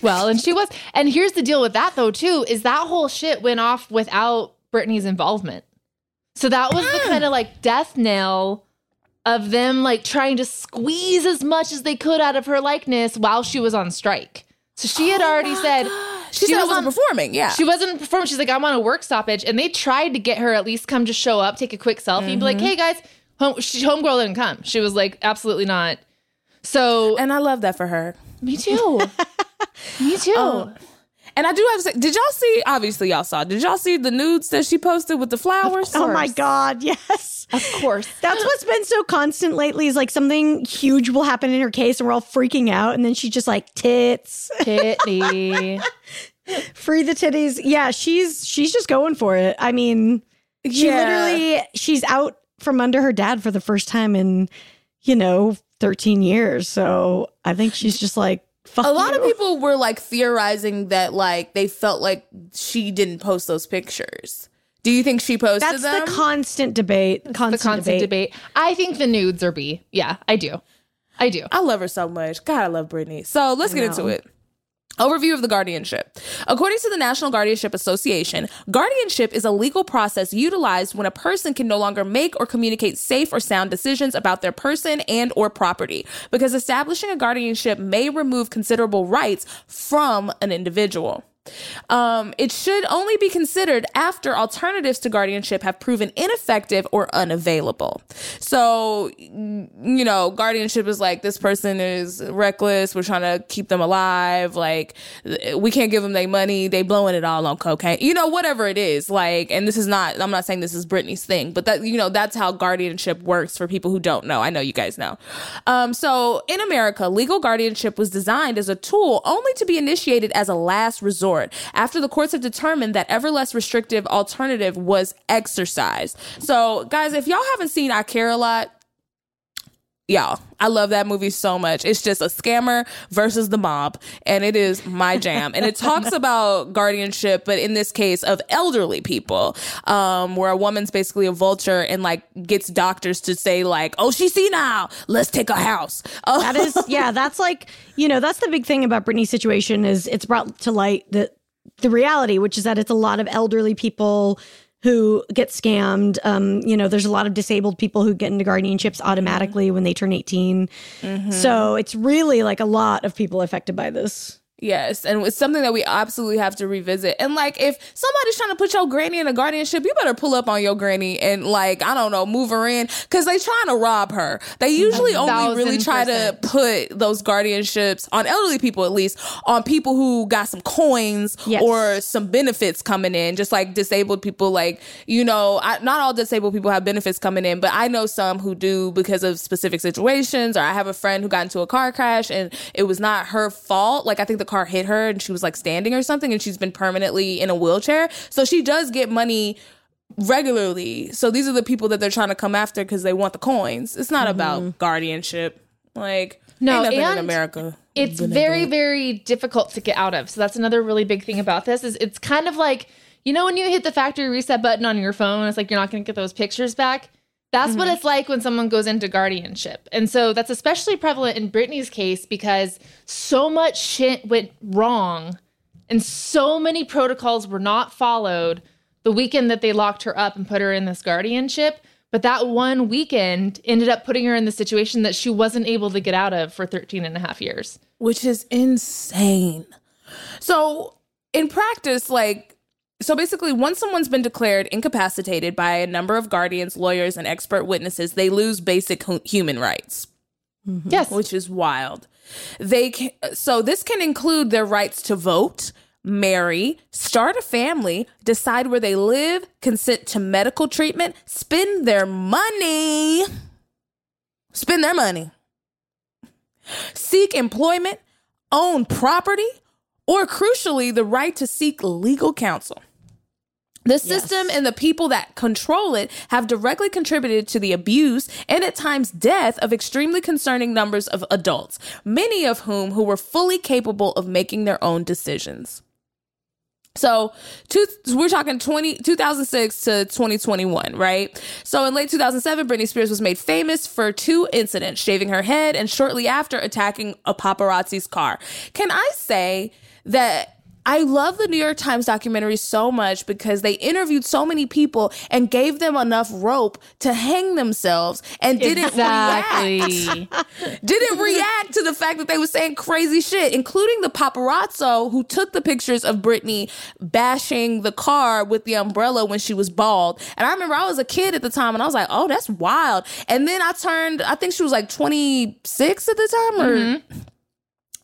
Well, and she was. And here's the deal with that though, too, is that whole shit went off without Britney's involvement. So that was the ah. kind of like death knell of them like trying to squeeze as much as they could out of her likeness while she was on strike. So she had oh already said She, said was wasn't performing. Yeah. She wasn't performing. She's like, I'm on a work stoppage. And they tried to get her at least come to show up, take a quick selfie, and be like, mm-hmm. hey guys, home, she, homegirl didn't come. She was like, absolutely not. So, and I love that for her. me too. me too. Um, and I do have to say, did y'all see? Obviously, y'all saw. Did y'all see the nudes that she posted with the flowers? Oh my. God, yes. of course. That's what's been so constant lately is like something huge will happen in her case and we're all freaking out. And then she's just like, tits, Titty. free the titties. Yeah, she's she's just going for it. I mean, she Yeah. literally she's out from under her dad for the first time in, you know, 13 years. So I think she's just like, fuck A lot of people were like theorizing that like they felt like she didn't post those pictures. Do you think she posted That's them? the constant debate. Constant, the constant debate. debate. I think the nudes are B. Yeah, I do. I do. I love her so much. God, I love Britney. So let's get into it. Overview of the guardianship. According to the National Guardianship Association, guardianship is a legal process utilized when a person can no longer make or communicate safe or sound decisions about their person and or property because establishing a guardianship may remove considerable rights from an individual. Um, it should only be considered after alternatives to guardianship have proven ineffective or unavailable. So, you know, guardianship is like this person is reckless. We're trying to keep them alive. Like, we can't give them their money. They blowing it all on cocaine. You know, whatever it is. Like, and this is not. I'm not saying this is Britney's thing, but that you know that's how guardianship works for people who don't know. I know you guys know. Um, so in America, legal guardianship was designed as a tool only to be initiated as a last resort after the courts have determined that ever less restrictive alternative was exercised. So, guys, if y'all haven't seen I Care a Lot, y'all i love that movie so much. It's just a scammer versus the mob and it is my jam. And it talks about guardianship but in this case of elderly people um, where a woman's basically a vulture and like gets doctors to say like oh she's now let's take a house. Oh. that is yeah that's like you know that's the big thing about Britney's situation is it's brought to light that the reality which is that it's a lot of elderly people who get scammed. Um, you know, there's a lot of disabled people who get into guardianships automatically mm-hmm. when they turn 18. Mm-hmm. So it's really like a lot of people affected by this. Yes, and it's something that we absolutely have to revisit. And like, if somebody's trying to put your granny in a guardianship, you better pull up on your granny and like, I don't know, move her in because they trying to rob her. They usually only really try percent. to put those guardianships on elderly people, at least on people who got some coins yes. or some benefits coming in. Just like disabled people, like you know, I, not all disabled people have benefits coming in, but I know some who do because of specific situations. Or I have a friend who got into a car crash and it was not her fault. Like I think the car hit her and she was like standing or something and she's been permanently in a wheelchair. So she does get money regularly. So these are the people that they're trying to come after because they want the coins. It's not mm-hmm. about guardianship. Like no, and in America. It's very, very difficult to get out of. So that's another really big thing about this is it's kind of like, you know, when you hit the factory reset button on your phone, it's like you're not going to get those pictures back. That's mm-hmm. what it's like when someone goes into guardianship. And so that's especially prevalent in Britney's case because so much shit went wrong and so many protocols were not followed the weekend that they locked her up and put her in this guardianship. But that one weekend ended up putting her in the situation that she wasn't able to get out of for 13 and a half years. Which is insane. So, in practice, like so basically, once someone's been declared incapacitated by a number of guardians, lawyers, and expert witnesses, they lose basic human rights. Mm-hmm. Yes, which is wild. They can, so this can include their rights to vote, marry, start a family, decide where they live, consent to medical treatment, spend their money, spend their money, seek employment, own property, or crucially, the right to seek legal counsel. The system yes. and the people that control it have directly contributed to the abuse and at times death of extremely concerning numbers of adults, many of whom who were fully capable of making their own decisions. So, two, we're talking 20, 2006 to 2021, right? So, in late 2007, Britney Spears was made famous for two incidents shaving her head and shortly after attacking a paparazzi's car. Can I say that I love the New York Times documentary so much because they interviewed so many people and gave them enough rope to hang themselves and didn't exactly. react. didn't react to the fact that they were saying crazy shit, including the paparazzo who took the pictures of Britney bashing the car with the umbrella when she was bald. And I remember I was a kid at the time and I was like, oh, that's wild. And then I turned, I think she was like 26 at the time or. Mm-hmm.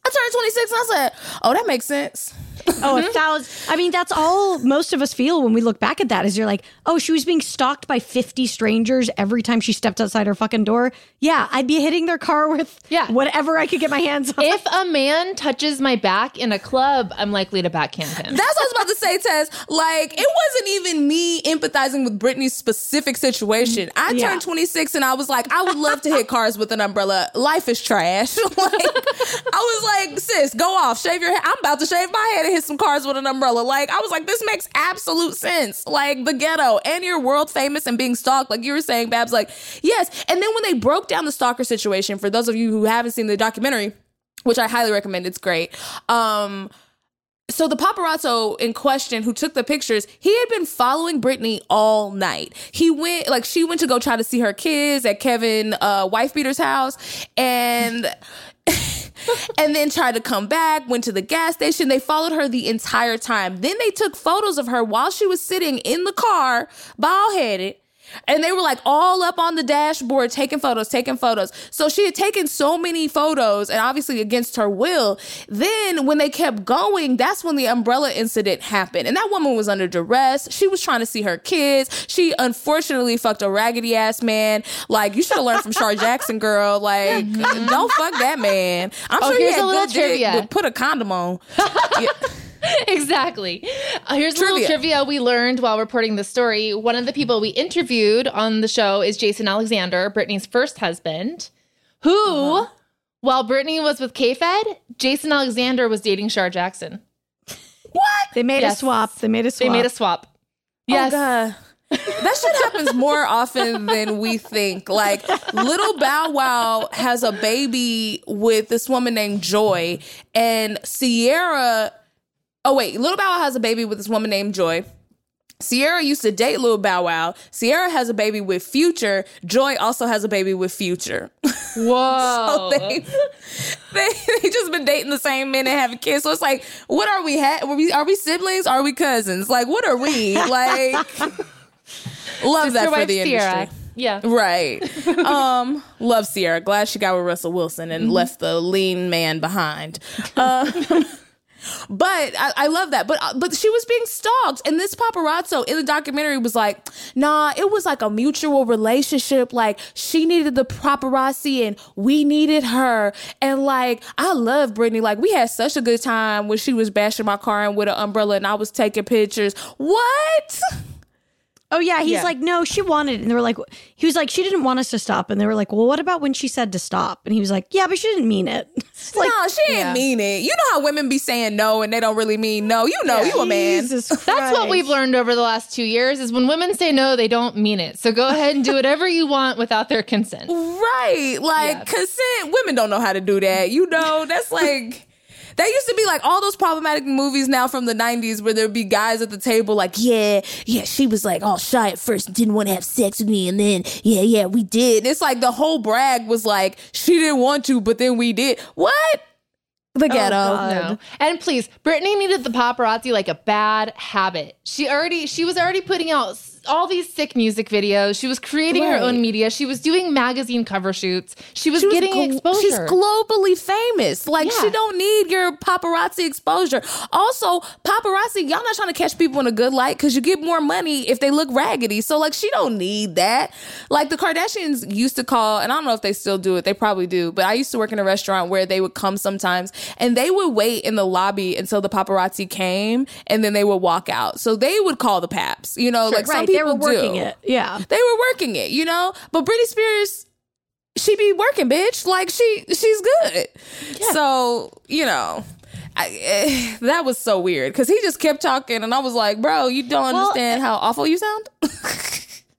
I turned 26 and I said, oh, that makes sense oh, a mm-hmm. thousand. I mean, that's all most of us feel when we look back at that. Is you're like, oh, she was being stalked by 50 strangers every time she stepped outside her fucking door. Yeah, I'd be hitting their car with yeah. whatever I could get my hands on. If a man touches my back in a club, I'm likely to backhand him. That's what I was about to say, Tess. Like, it wasn't even me empathizing with Britney's specific situation. I yeah. turned 26 and I was like, I would love to hit cars with an umbrella. Life is trash. like, I was like, sis, go off, shave your head. I'm about to shave my head and hit some cars with an umbrella. Like, I was like, this makes absolute sense. Like, the ghetto, and you're world famous and being stalked. Like you were saying, Babs, like, yes. And then when they broke down the stalker situation, for those of you who haven't seen the documentary, which I highly recommend. It's great. Um, so the paparazzo in question who took the pictures, he had been following Britney all night. He went like she went to go try to see her kids at Kevin uh wife beater's house and and then tried to come back, went to the gas station. They followed her the entire time. Then they took photos of her while she was sitting in the car, bald headed and they were like all up on the dashboard taking photos, taking photos. So she had taken so many photos and obviously against her will. Then when they kept going, that's when the umbrella incident happened. And that woman was under duress. She was trying to see her kids. She unfortunately fucked a raggedy ass man. Like you should have learned from Shar Jackson, girl. Like don't fuck that man. I'm Oh, sure he had a little good dick, but Put a condom on. Yeah. exactly. Uh, here's a little Trivia. trivia we learned while reporting the story. One of the people we interviewed on the show is Jason Alexander, Britney's first husband, who, Uh-huh. while Britney was with K-Fed, Jason Alexander was dating Shar Jackson. What? They made Yes. a swap. They made a swap. They made a swap. Yes. Oh, that shit happens more often than we think. Like, little Bow Wow has a baby with this woman named Joy, and Ciara. Oh, wait. Little Bow Wow has a baby with this woman named Joy. Ciara used to date Lil Bow Wow. Ciara has a baby with Future. Joy also has a baby with Future. Whoa. So they, they they just been dating the same men and having kids. So it's like, what are we? Ha- are we are we siblings? Are we cousins? Like, what are we? Like, love that for the industry. Yeah. Right. Um, love Ciara. Glad she got with Russell Wilson and left the lean man behind. Um, but I, I love that. But uh, but she was being stalked, and this paparazzo in the documentary was like, "Nah, it was like a mutual relationship. Like she needed the paparazzi, and we needed her. And like I love Britney. Like we had such a good time when she was bashing my car in with an umbrella, and I was taking pictures. What? Oh yeah, he's Yeah. like, no, she wanted, it. and they were like, he was like, she didn't want us to stop, and they were like, well, what about when she said to stop? And he was like, yeah, but she didn't mean it. Like, no, she didn't Yeah. mean it. You know how women be saying no and they don't really mean no. You know, you a man. Jesus That's what we've learned over the last two years is when women say no, they don't mean it. So go ahead and do whatever you want without their consent. Right. Like Yeah. consent. Women don't know how to do that. You know, that's like that used to be like all those problematic movies now from the 90s where there'd be guys at the table like, yeah, yeah, she was like all shy at first and didn't want to have sex with me. And then, yeah, yeah, we did. It's like the whole brag was like, she didn't want to, but then we did. What? Oh, the ghetto. God. No. And please, Britney needed the paparazzi like a bad habit. She already she was already putting out s- all these sick music videos. She was creating her own media. She was doing magazine cover shoots. She was She was getting gl- exposure. She's globally famous. Like she don't need your paparazzi exposure. Also, paparazzi, y'all not trying to catch people in a good light because you get more money if they look raggedy. So like she don't need that. Like the Kardashians used to call, and I don't know if they still do it. They probably do. But I used to work in a restaurant where they would come sometimes and they would wait in the lobby until the paparazzi came and then they would walk out. So they would call the paps. You know, like some right, people they were working do it. Yeah. they were working it, you know. But Britney Spears, she be working, bitch. Like she, she's good. So you know, I, eh, that was so weird because he just kept talking, and I was like, bro, you don't Well, understand how awful you sound.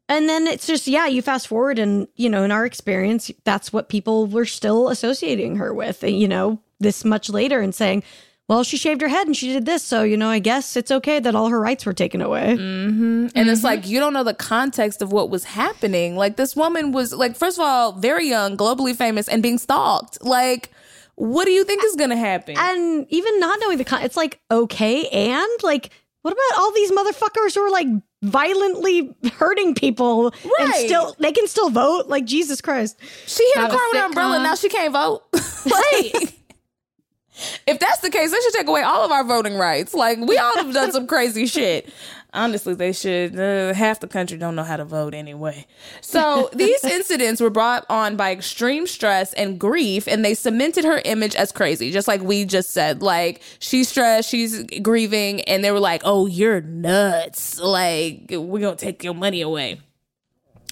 And then it's just, yeah, you fast forward and, you know, in our experience, that's what people were still associating her with, you know, this much later and saying, well, she shaved her head and she did this. So, you know, I guess it's okay that all her rights were taken away. Mm-hmm. and it's mm-hmm. like you don't know the context of what was happening. Like this woman was like, first of all, very young, globally famous, and being stalked. Like, what do you think is gonna happen? And even not knowing the con, it's like, okay. And like, what about all these motherfuckers who are like violently hurting people and Right. still, they can still vote? Like, Jesus Christ. She hit Have a a car with an umbrella. sitcom. Now she can't vote. like, if that's the case, they should take away all of our voting rights. Like we all have done some crazy shit. Honestly, they should. Uh, half the country don't know how to vote anyway. So these incidents were brought on by extreme stress and grief, and they cemented her image as crazy. Just like we just said, like she's stressed, she's grieving, and they were like, "Oh, you're nuts! Like we're gonna take your money away."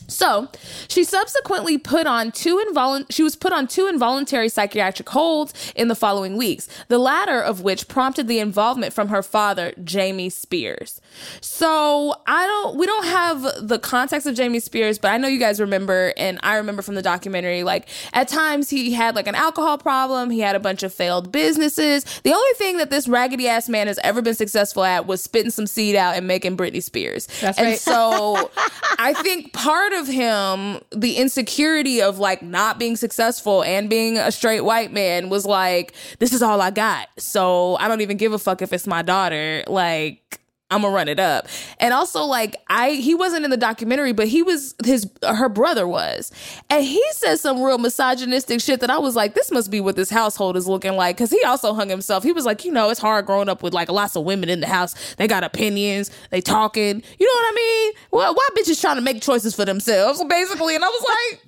So she subsequently put on two involunt she was put on two involuntary psychiatric holds in the following weeks, the latter of which prompted the involvement from her father, Jamie Spears. So I don't we don't have the context of Jamie Spears, but I know you guys remember and I remember from the documentary, like at times he had like an alcohol problem, he had a bunch of failed businesses. The only thing that this raggedy ass man has ever been successful at was spitting some seed out and making Britney Spears. That's and right. so I think part of him, the insecurity of like not being successful and being a straight white man was like, this is all I got. So I don't even give a fuck if it's my daughter. Like, I'm gonna run it up. And also like I he wasn't in the documentary, but he was his her brother was. And he said some real misogynistic shit that I was like, this must be what this household is looking like. Cause he also hung himself. He was like, you know, it's hard growing up with like lots of women in the house. They got opinions, they talking. You know what I mean? Well, why bitches trying to make choices for themselves, basically. And I was like,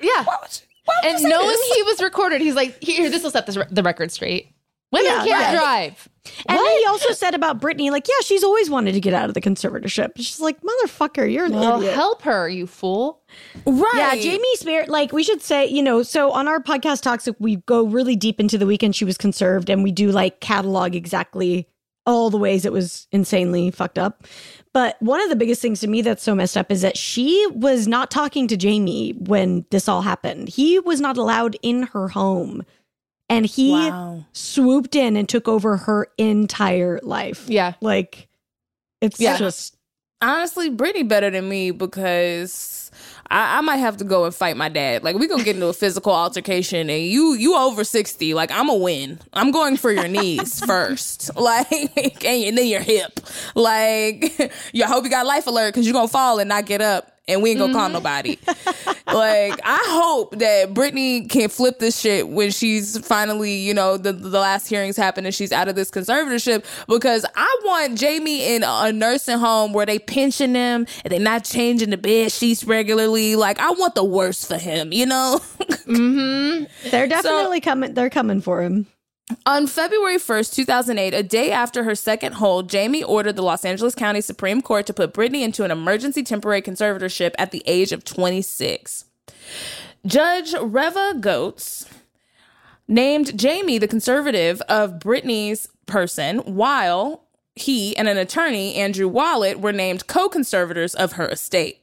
Yeah. why would you, why would you And knowing this? he was recorded, he's like, here, this will set this, the record straight. Women Yeah, can't right. drive. And then he also said about Britney, like, yeah, she's always wanted to get out of the conservatorship. She's like, motherfucker, you're an Well, idiot. help her, you fool. right. Yeah, Jamie Spear, like we should say, you know, so on our podcast Toxic, we go really deep into the weekend she was conserved and we do like catalog exactly all the ways it was insanely fucked up. But one of the biggest things to me that's so messed up is that she was not talking to Jamie when this all happened. He was not allowed in her home. And he Wow. swooped in and took over her entire life. Yeah. Like it's Yeah. just honestly, Britney better than me because I, I might have to go and fight my dad. Like we gonna get into a physical altercation, and you you over sixty. Like I'm a win. I'm going for your knees first, like and then your hip. Like you hope you got life alert because you're gonna fall and not get up. And we ain't gonna call nobody. like I hope that Britney can flip this shit when she's finally, you know, the the last hearings happen and she's out of this conservatorship because I want Jamie in a nursing home where they pinching them and they're not changing the bed sheets regularly. Like I want the worst for him, you know? Mhm. They're definitely coming they're coming for him. On February 1st, 2008, a day after her second hold, Jamie ordered the Los Angeles County Supreme Court to put Britney into an emergency temporary conservatorship at the age of 26. Judge Reva Goetz named Jamie the conservative of Britney's person, while he and an attorney, Andrew Wallet, were named co conservators of her estate.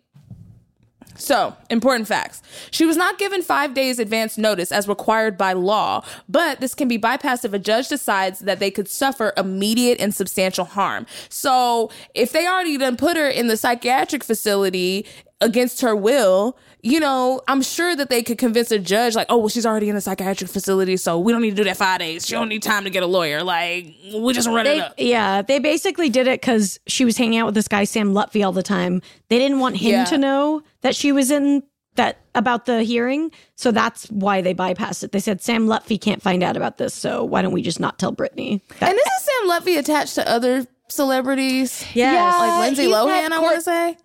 So, important facts. She was not given five days advance notice as required by law, but this can be bypassed if a judge decides that they could suffer immediate and substantial harm. So, if they already done put her in the psychiatric facility against her will, you know, I'm sure that they could convince a judge, like, oh, well, she's already in a psychiatric facility, so we don't need to do that five days. She don't need time to get a lawyer. Like, we just run it up. yeah, they basically did it because she was hanging out with this guy Sam Lutfi all the time. They didn't want him Yeah. to know that she was in that about the hearing, so that's why they bypassed it. They said Sam Lutfi can't find out about this, so why don't we just not tell Britney? That- And isn't Sam Lutfi attached to other celebrities? Yes. Like Lindsay he's had Lohan, I want to say.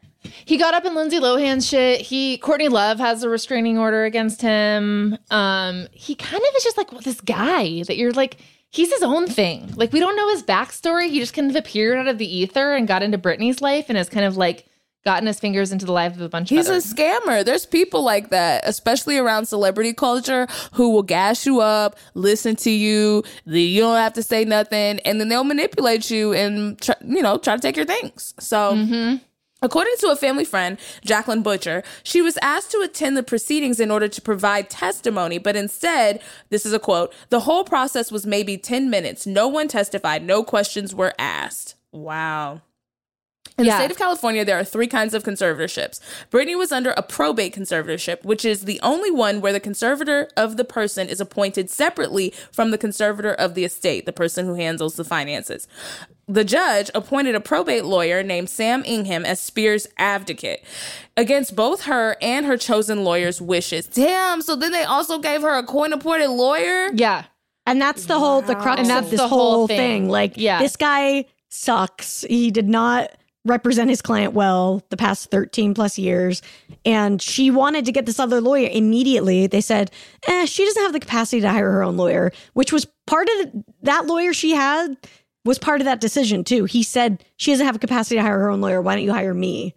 He got up in Lindsay Lohan's shit. He Courtney Love has a restraining order against him. Um, he kind of is just like this guy that you're like. He's his own thing. Like we don't know his backstory. He just kind of appeared out of the ether and got into Britney's life and has kind of like gotten his fingers into the life of a bunch of people. He's of a scammer. There's people like that, especially around celebrity culture, who will gas you up, listen to you. You don't have to say nothing, and then they'll manipulate you and try, you know try to take your things. So. According to a family friend, Jacqueline Butcher, she was asked to attend the proceedings in order to provide testimony, but instead, this is a quote, the whole process was maybe 10 minutes. No one testified, no questions were asked. Wow. In Yeah. the state of California, there are three kinds of conservatorships. Britney was under a probate conservatorship, which is the only one where the conservator of the person is appointed separately from the conservator of the estate, the person who handles the finances. The judge appointed a probate lawyer named Sam Ingham as Spears' advocate against both her and her chosen lawyer's wishes. Damn, so then they also gave her a coin appointed lawyer? yeah. And that's the whole the crux And of this the whole whole thing. thing. Like, Yeah. this guy sucks. He did not represent his client well the past 13 plus years. And she wanted to get this other lawyer immediately. They said, eh, she doesn't have the capacity to hire her own lawyer, which was part of the, that lawyer she had was part of that decision too. He said she doesn't have a capacity to hire her own lawyer. Why don't you hire me?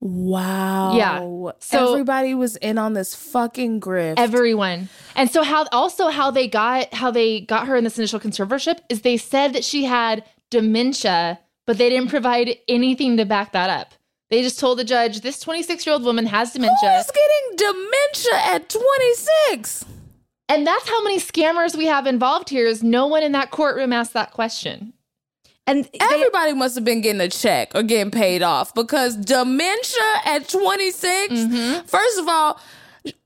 Wow. Yeah. So- everybody was in on this fucking grift. Everyone. And so how also how they got how they got her in this initial conservatorship is they said that she had dementia, but they didn't provide anything to back that up. They just told the judge this 26-year-old woman has dementia. Who's getting dementia at 26? And that's how many scammers we have involved here is no one in that courtroom asked that question. And they, Everybody must have been getting a check or getting paid off because dementia at 26. Mm-hmm. First of all,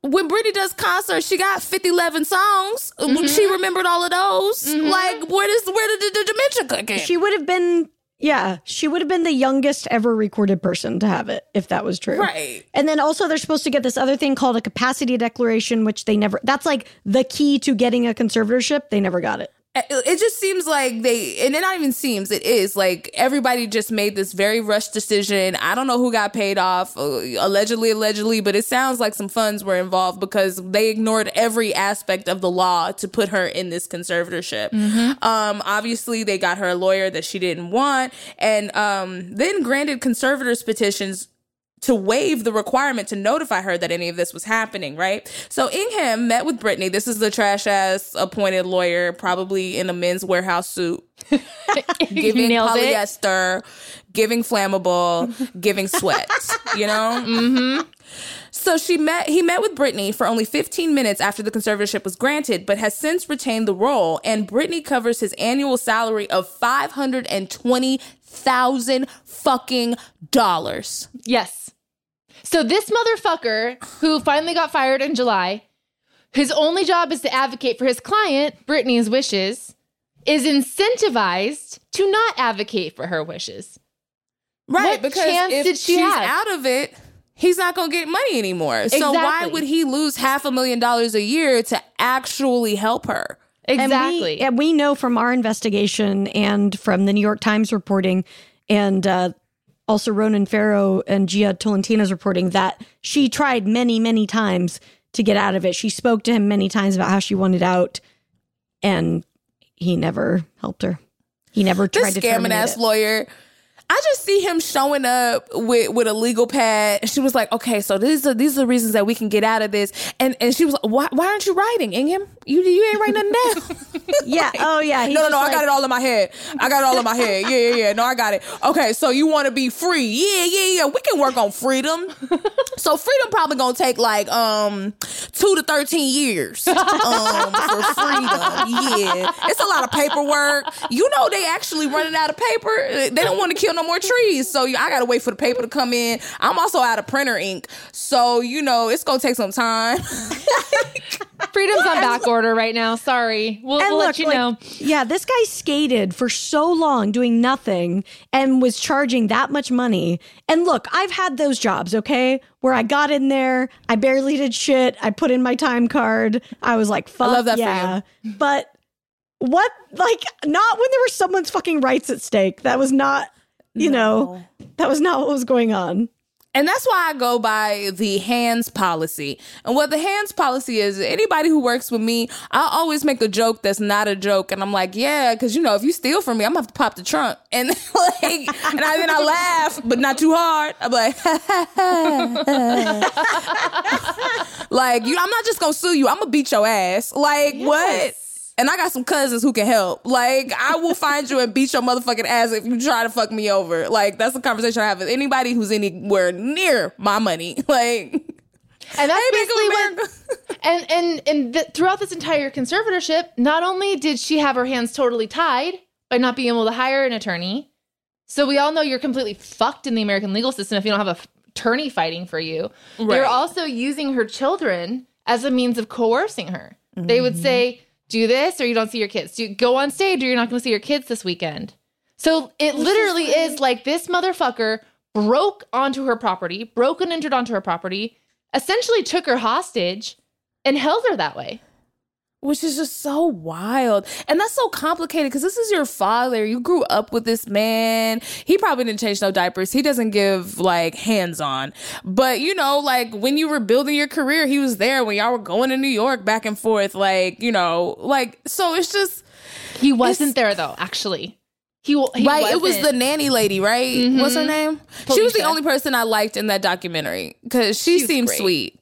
when Britney does concerts, she got 50, 11 songs. Mm-hmm. She remembered all of those. Like, where does where did the, the dementia kick in? she would have been yeah she would have been the youngest ever recorded person to have it if that was true. Right. and then also they're supposed to get this other thing called a capacity declaration which they never that's like the key to getting a conservatorship. They never got it it just seems like they and it not even seems it is like everybody just made this very rushed decision. I don't know who got paid off uh, allegedly allegedly but it sounds like some funds were involved because they ignored every aspect of the law to put her in this conservatorship. Um obviously they got her a lawyer that she didn't want and um then granted conservators petitions to waive the requirement to notify her that any of this was happening, right? So Ingham met with Britney. This is the trash ass appointed lawyer, probably in a men's warehouse suit, giving nailed it. polyester, giving flammable, giving sweat, you know? Mm-hmm. So she met he met with Britney for only 15 minutes after the conservatorship was granted, but has since retained the role, and Britney covers his annual salary of 520,000 fucking dollars. Yes. So this motherfucker who finally got fired in July, his only job is to advocate for his client, Britney's wishes, is incentivized to not advocate for her wishes. Right, What because chance if did she she's have? out of it, he's not going to get money anymore. So why would he lose half a million dollars a year to actually help her? Exactly. And we, and we know from our investigation and from the New York Times reporting and uh, also Ronan Farrow and Jia Tolentino's reporting that she tried many, many times to get out of it. She spoke to him many times about how she wanted out and he never helped her. He never This tried to scamming ass it. lawyer. I just see him showing up with with a legal pad. And she was like, "Okay, so these are these are the reasons that we can get out of this." And and she was like, "Why why aren't you writing, Ingham? You you ain't writing nothing down." Yeah. Oh, yeah. He's no, no, just no. I got it all in my head. I got it all in my head. Yeah, yeah, yeah. No, I got it. Okay, so you want to be free? Yeah, yeah, yeah. We can work on freedom. so freedom probably gonna take like um two to thirteen years um for freedom. Yeah, it's a lot of paperwork. You know they actually running out of paper. They don't want to kill no more trees, so I gotta wait for the paper to come in. I'm also out of printer ink, so you know it's gonna take some time. Freedom's on back order right now. Sorry. We'll, we'll look, let you like, know. Yeah, this guy skated for so long doing nothing and was charging that much money. And look, I've had those jobs, okay, where I got in there, I barely did shit, I put in my time card, I was like, fuck I love that yeah. But what, like, not when there were someone's fucking rights at stake. That was not, you know, that was not what was going on. And that's why I go by the hands policy. And what the hands policy is, anybody who works with me, I always make a joke that's not a joke. And I'm like, yeah, because you know, if you steal from me, I'm gonna have to pop the trunk. And like, and I, then I laugh, but not too hard. I'm like, like you, I'm not just gonna sue you. I'm gonna beat your ass. Like what? And I got some cousins who can help. Like, I will find you and beat your motherfucking ass if you try to fuck me over. Like, that's the conversation I have with anybody who's anywhere near my money. Like, And that's basically what. And and and th- throughout this entire conservatorship, not only did she have her hands totally tied by not being able to hire an attorney, so we all know you're completely fucked in the American legal system if you don't have a f- attorney fighting for you. Right. They're also using her children as a means of coercing her. They would mm-hmm. say, "Do this, or you don't see your kids. Do go on stage, or you're not going to see your kids this weekend." So it literally is like this motherfucker broke onto her property, broke and entered onto her property, essentially took her hostage and held her that way. Which is just so wild. And that's so complicated because this is your father. You grew up with this man. He probably didn't change no diapers. He doesn't give like hands on. But you know, like when you were building your career, he was there when y'all were going to New York back and forth. Like, you know, like, so it's just, He wasn't there though, actually. He, he right, it was the nanny lady, right? What's her mm-hmm. name? She was the only person I liked in that documentary because she She's seemed great. sweet.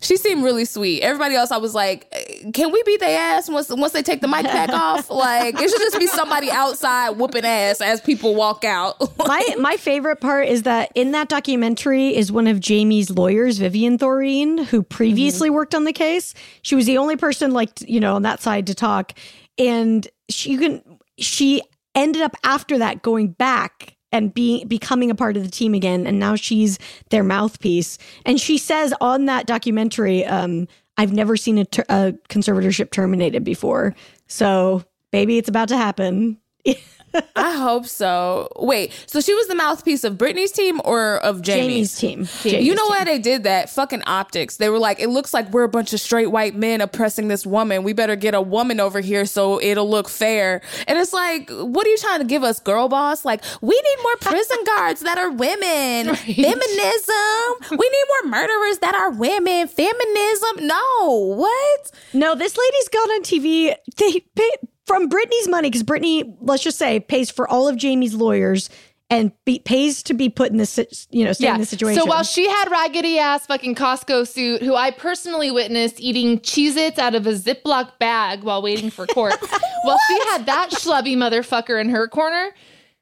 She seemed really sweet. Everybody else, I was like, can we beat their ass once once they take the mic back off? Like, it should just be somebody outside whooping ass as people walk out. my my favorite part is that in that documentary is one of Jamie's lawyers, Vivian Thoreen, who previously mm-hmm. worked on the case. She was the only person like you know on that side to talk, and she can she ended up after that going back and being becoming a part of the team again, and now she's their mouthpiece. And she says on that documentary, um, "I've never seen a, ter- a conservatorship terminated before, so." Baby, it's about to happen. I hope so. Wait, so she was the mouthpiece of Britney's team or of Jamie's? Jamie's team. You know why they did that? Fucking optics. They were like, it looks like we're a bunch of straight white men oppressing this woman. We better get a woman over here so it'll look fair. And it's like, what are you trying to give us, girl boss? Like, we need more prison guards that are women. Feminism. We need more murderers that are women. Feminism. No. What? No, this lady's gone on TV. They pay from Britney's money because Britney, let's just say, pays for all of Jamie's lawyers and be, pays to be put in this, you know, stay in this situation. So while she had raggedy ass fucking Costco suit, who I personally witnessed eating Cheez Its out of a Ziploc bag while waiting for court, while she had that schlubby motherfucker in her corner,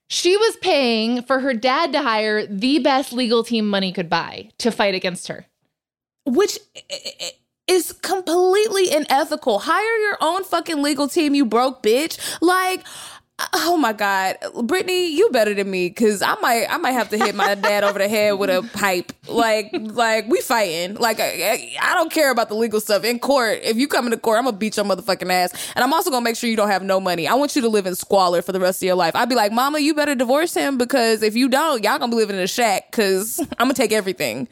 she was paying for her dad to hire the best legal team money could buy to fight against her. which is completely unethical. Hire your own fucking legal team, you broke bitch. Like, oh my god, Britney, you better than me because I might, I might have to hit my dad over the head with a pipe. Like, like we fighting. Like, I, I don't care about the legal stuff in court. If you come into court, I'm gonna beat your motherfucking ass, and I'm also gonna make sure you don't have no money. I want you to live in squalor for the rest of your life. I'd be like, Mama, you better divorce him because if you don't, y'all gonna be living in a shack because I'm gonna take everything.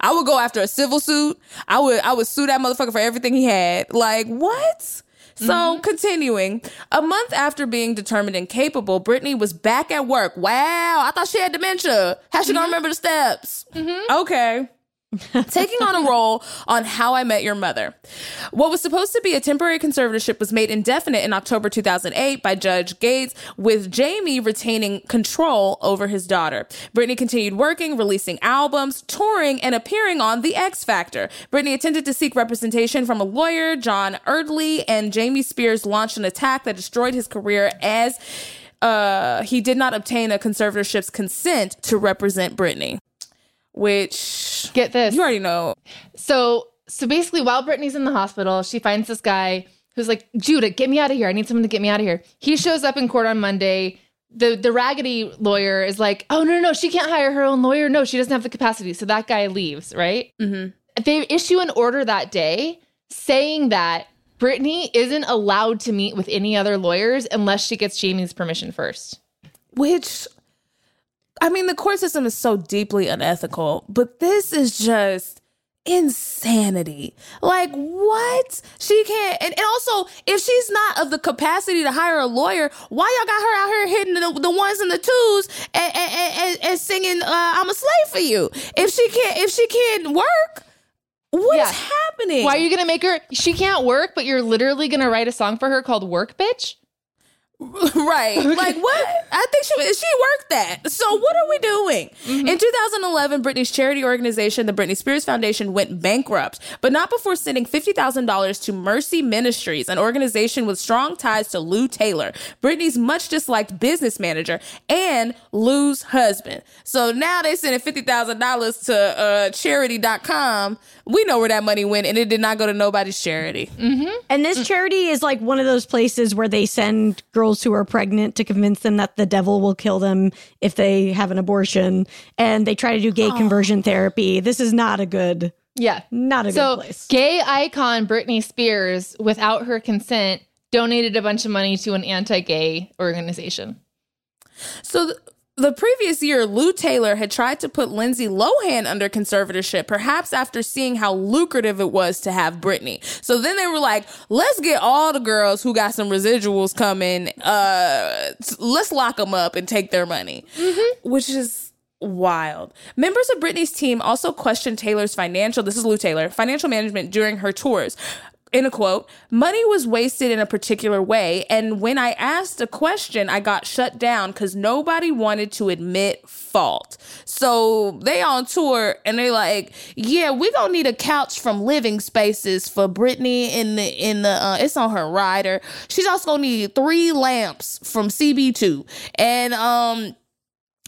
I would go after a civil suit. I would I would sue that motherfucker for everything he had. Like what? So mm-hmm. continuing, a month after being determined incapable, Britney was back at work. Wow, I thought she had dementia. How she gonna mm-hmm. remember the steps? Mm-hmm. Okay. Taking on a role on How I Met Your Mother. What was supposed to be a temporary conservatorship was made indefinite in October 2008 by Judge Gates, with Jamie retaining control over his daughter. Britney continued working, releasing albums, touring, and appearing on The X Factor. Britney attempted to seek representation from a lawyer, John Erdley, and Jamie Spears launched an attack that destroyed his career as uh, he did not obtain a conservatorship's consent to represent Brittany. Which Get this. you already know. So so basically, while Britney's in the hospital, she finds this guy who's like, Judah, get me out of here. I need someone to get me out of here. He shows up in court on Monday. The the raggedy lawyer is like, oh no, no, no, she can't hire her own lawyer. No, she doesn't have the capacity. So that guy leaves, right? Mm-hmm. They issue an order that day saying that Britney isn't allowed to meet with any other lawyers unless she gets Jamie's permission first. Which, I mean, the court system is so deeply unethical, but this is just insanity. Like, what? She can't. And, and also, if she's not of the capacity to hire a lawyer, why y'all got her out here hitting the, the ones and the twos and, and, and, and- singing uh, I'm a slave for you? If she can't, if she can't work, what's Yeah. happening? Why are you gonna make her? She can't work, but you're literally gonna write a song for her called "Work Bitch." right. Like what? I think she she worked that. So what are we doing? Mm-hmm. In 2011, Britney's charity organization, the Britney Spears Foundation, went bankrupt, but not before sending $50,000 to Mercy Ministries, an organization with strong ties to Lou Taylor, Britney's much disliked business manager and Lou's husband. So now they sending $50,000 to uh, charity.com. We know where that money went and it did not go to nobody's charity. Mm-hmm. And this mm. charity is like one of those places where they send girls who are pregnant to convince them that the devil will kill them if they have an abortion. And they try to do gay conversion therapy. This is not a good, Yeah, not a so good place. gay icon Britney Spears, without her consent, donated a bunch of money to an anti-gay organization. So th- the previous year, Lou Taylor had tried to put Lindsay Lohan under conservatorship, perhaps after seeing how lucrative it was to have Britney. So then they were like, let's get all the girls who got some residuals coming, uh, let's lock them up and take their money, which is wild. Members of Britney's team also questioned Taylor's financial, this is Lou Taylor, financial management during her tours. In a quote, money was wasted in a particular way. And when I asked a question, I got shut down because nobody wanted to admit fault. So they on tour and they like, yeah, we gonna need a couch from Living Spaces for Britney in the in the uh, it's on her rider. She's also gonna need three lamps from CB2 and um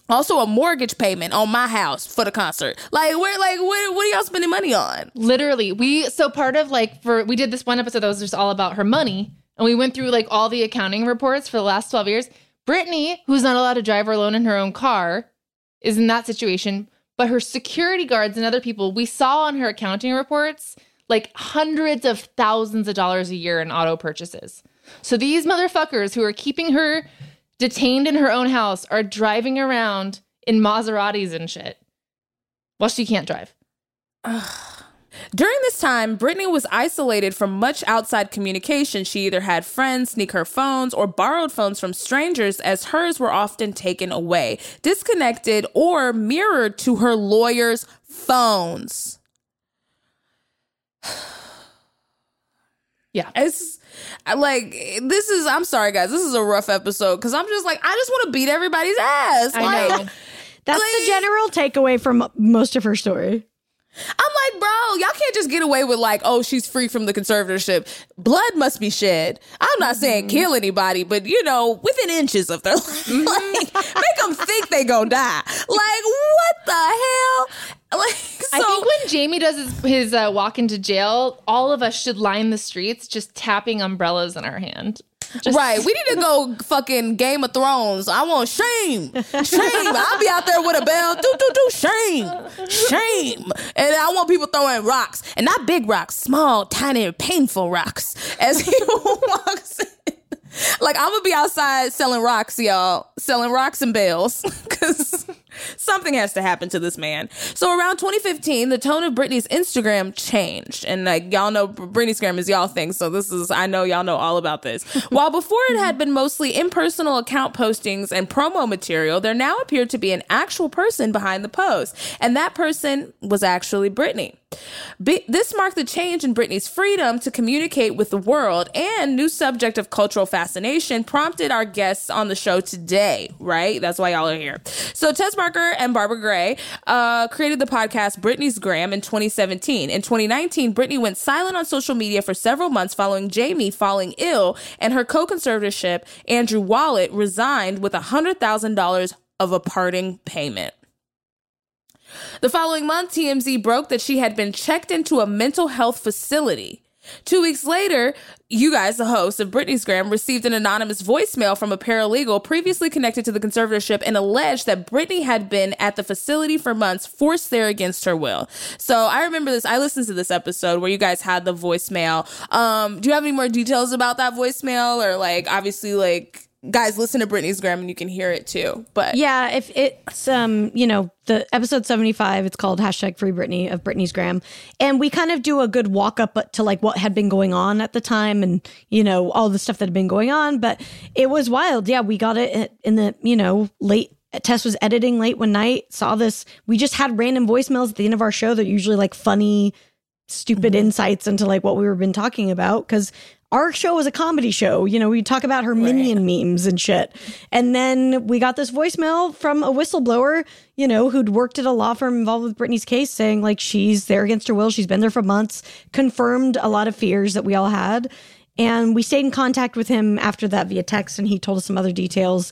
also a mortgage payment on my house for the concert. Like where like what what are y'all spending money on? Literally, we so part of like for we did this one episode that was just all about her money, and we went through like all the accounting reports for the last twelve years. Britney, who's not allowed to drive alone in her own car, is in that situation. But her security guards and other people, we saw on her accounting reports like hundreds of thousands of dollars a year in auto purchases. So these motherfuckers who are keeping her detained in her own house are driving around in Maseratis and shit. Well, she can't drive. During this time, Britney was isolated from much outside communication. She either had friends sneak her phones or borrowed phones from strangers, as hers were often taken away, disconnected, or mirrored to her lawyer's phones. Yeah. It's like this is I'm sorry guys, this is a rough episode cuz I'm just like I just want to beat everybody's ass. I like, know. That's Like- the general takeaway from most of her story. I'm like, bro, y'all can't just get away with like, oh, she's free from the conservatorship. Blood must be shed. I'm not saying Mm-hmm. kill anybody, but you know, within inches of their life, like, make them think they gonna die. Like, what the hell? Like, so, I think when Jamie does his, his uh, walk into jail, all of us should line the streets just tapping umbrellas in our hand. Just- Right, we need to go fucking Game of Thrones. I want shame, shame. I'll be out there with a bell, do do do, shame, shame, and I want people throwing rocks, and not big rocks, small, tiny, painful rocks. As he walks in. Like I'm gonna be outside selling rocks, y'all, selling rocks and bells, because something has to happen to this man. So around 2015, the tone of Britney's Instagram changed, and like y'all know, Britney's Instagram is y'all thing. So this is, I know y'all know all about this. While before it had been mostly impersonal account postings and promo material, there now appeared to be an actual person behind the post, and that person was actually Britney. Be- this marked the change in Britney's freedom to communicate with the world, and new subject of cultural fascination prompted our guests on the show today. Right, that's why y'all are here. So Tess Barker and Barbara Gray uh, created the podcast Britney's Gram in 2017. In 2019, Britney went silent on social media for several months following Jamie falling ill, and her co-conservatorship Andrew Wallet resigned with hundred thousand dollars of a parting payment. The following month, TMZ broke that she had been checked into a mental health facility. Two weeks later, you guys, the host of Britney's Gram, received an anonymous voicemail from a paralegal previously connected to the conservatorship and alleged that Britney had been at the facility for months, forced there against her will. So I remember this. I listened to this episode where you guys had the voicemail. Um, do you have any more details about that voicemail, or like, obviously, like, guys, listen to Britney's Gram and you can hear it too. But Yeah, if it's um, you know, the episode seventy five, it's called hashtag Free Britney of Britney's Gram, and we kind of do a good walk up to like what had been going on at the time, and you know all the stuff that had been going on. But it was wild. Yeah, we got it in the you know late. Tess was editing late one night, saw this. We just had random voicemails at the end of our show that are usually like funny, stupid insights into like what we were been talking about because our show was a comedy show. You know, we talk about her minion memes and shit. And then we got this voicemail from a whistleblower, you know, who'd worked at a law firm involved with Britney's case saying like she's there against her will. She's been there for months, confirmed a lot of fears that we all had. And we stayed in contact with him after that via text and he told us some other details.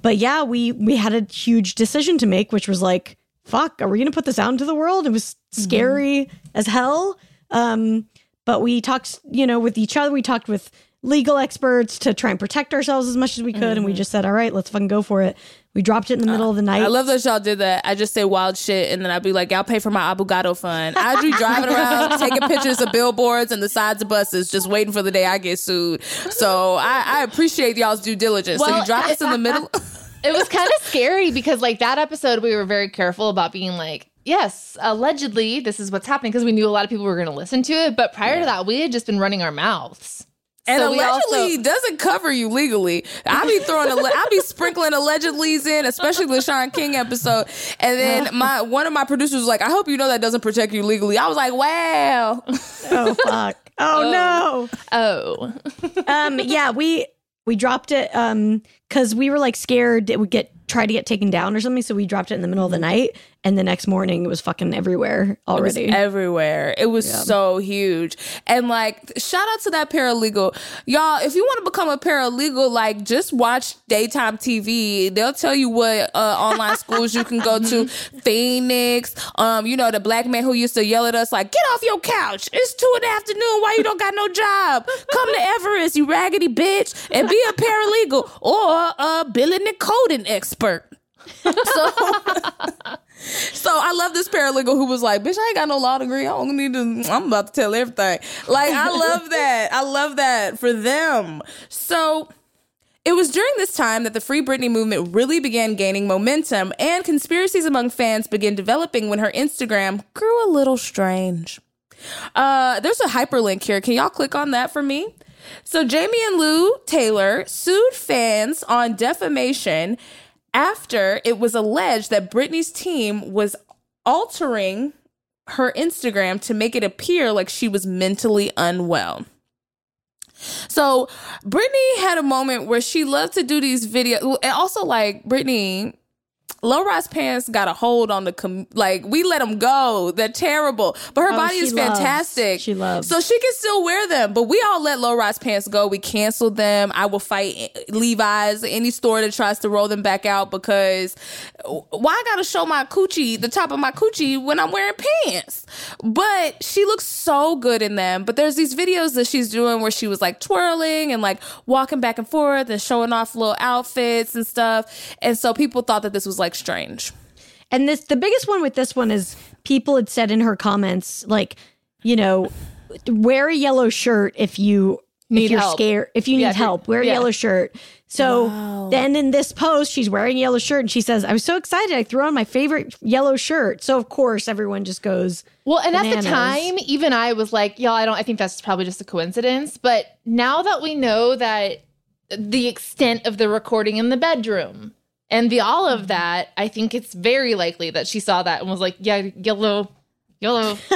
But yeah, we we had a huge decision to make, which was like, fuck, are we gonna put this out into the world? It was scary as hell. Um, but we talked, you know, with each other. We talked with legal experts to try and protect ourselves as much as we could, and we mm-hmm. just said, "All right, let's fucking go for it." We dropped it in the middle of the night. I love that y'all did that. I just say wild shit, and then I'd be like, "Y'all pay for my Abogado fund." I'd be driving around taking pictures of billboards and the sides of buses, just waiting for the day I get sued. So I, I appreciate y'all's due diligence. so you drop us in the middle. it was kind of scary because like that episode we were very careful about being like yes allegedly this is what's happening because we knew a lot of people were going to listen to it but prior to that we had just been running our mouths And So allegedly also- doesn't cover you legally. I be throwing, alle- I be sprinkling allegedlys in, especially the Shaun King episode. And then my one of my producers was like, "I hope you know that doesn't protect you legally." I was like, "Wow." Oh fuck. Oh, no. Oh, um yeah we we dropped it um because we were like scared it would get try to get taken down or something so we dropped it in the middle of the night and the next morning it was fucking everywhere It was already everywhere. It was so huge. And like, shout out to that paralegal. Y'all, if you want to become a paralegal, like, just watch daytime TV. They'll tell you what uh, online schools you can go to. Phoenix, um, you know, the black man who used to yell at us, like, get off your couch. It's two in the afternoon. Why you don't got no job? Come to Everest, you raggedy bitch, and be a paralegal or a billing and coding expert. So so I love this paralegal who was like, "Bitch, I ain't got no law degree. I don't need to. I'm about to tell everything." Like I love that. I love that for them. So. It was during this time that the Free Britney movement really began gaining momentum, and conspiracies among fans began developing when her Instagram grew a little strange. Uh, there's a hyperlink here. Can y'all click on that for me? So Jamie and Lou Taylor sued fans on defamation after it was alleged that Britney's team was altering her Instagram to make it appear like she was mentally unwell. So Britney had a moment where she loved to do these videos, and also like Britney. Low rise pants got a hold on the com- like we let them go. They're terrible, but her Oh, body is loves- fantastic. she loves. So she can still wear them, but we all let low rise pants go. We canceled them. I will fight Levi's, any store that tries to roll them back out because uh, why I gotta show my coochie, the top of my coochie when I'm wearing pants? But she looks so good in them. But there's these videos that she's doing where she was like twirling and like walking back and forth and showing off little outfits and stuff. And so people thought that this was like strange. And this the biggest one with this one is people had said in her comments, like, you know, wear a yellow shirt if you Need if you're help. scared if you need if you're- help, wear a yeah. yellow shirt. So then in this post, she's wearing a yellow shirt and she says, I was so excited I threw on my favorite yellow shirt. So of course everyone just goes well, and at the time, even I was like, "Y'all, I don't. I think that's probably just a coincidence." But now that we know that the extent of the recording in the bedroom and the all of mm-hmm. that, I think it's very likely that she saw that and was like, "Yeah, yellow, yellow."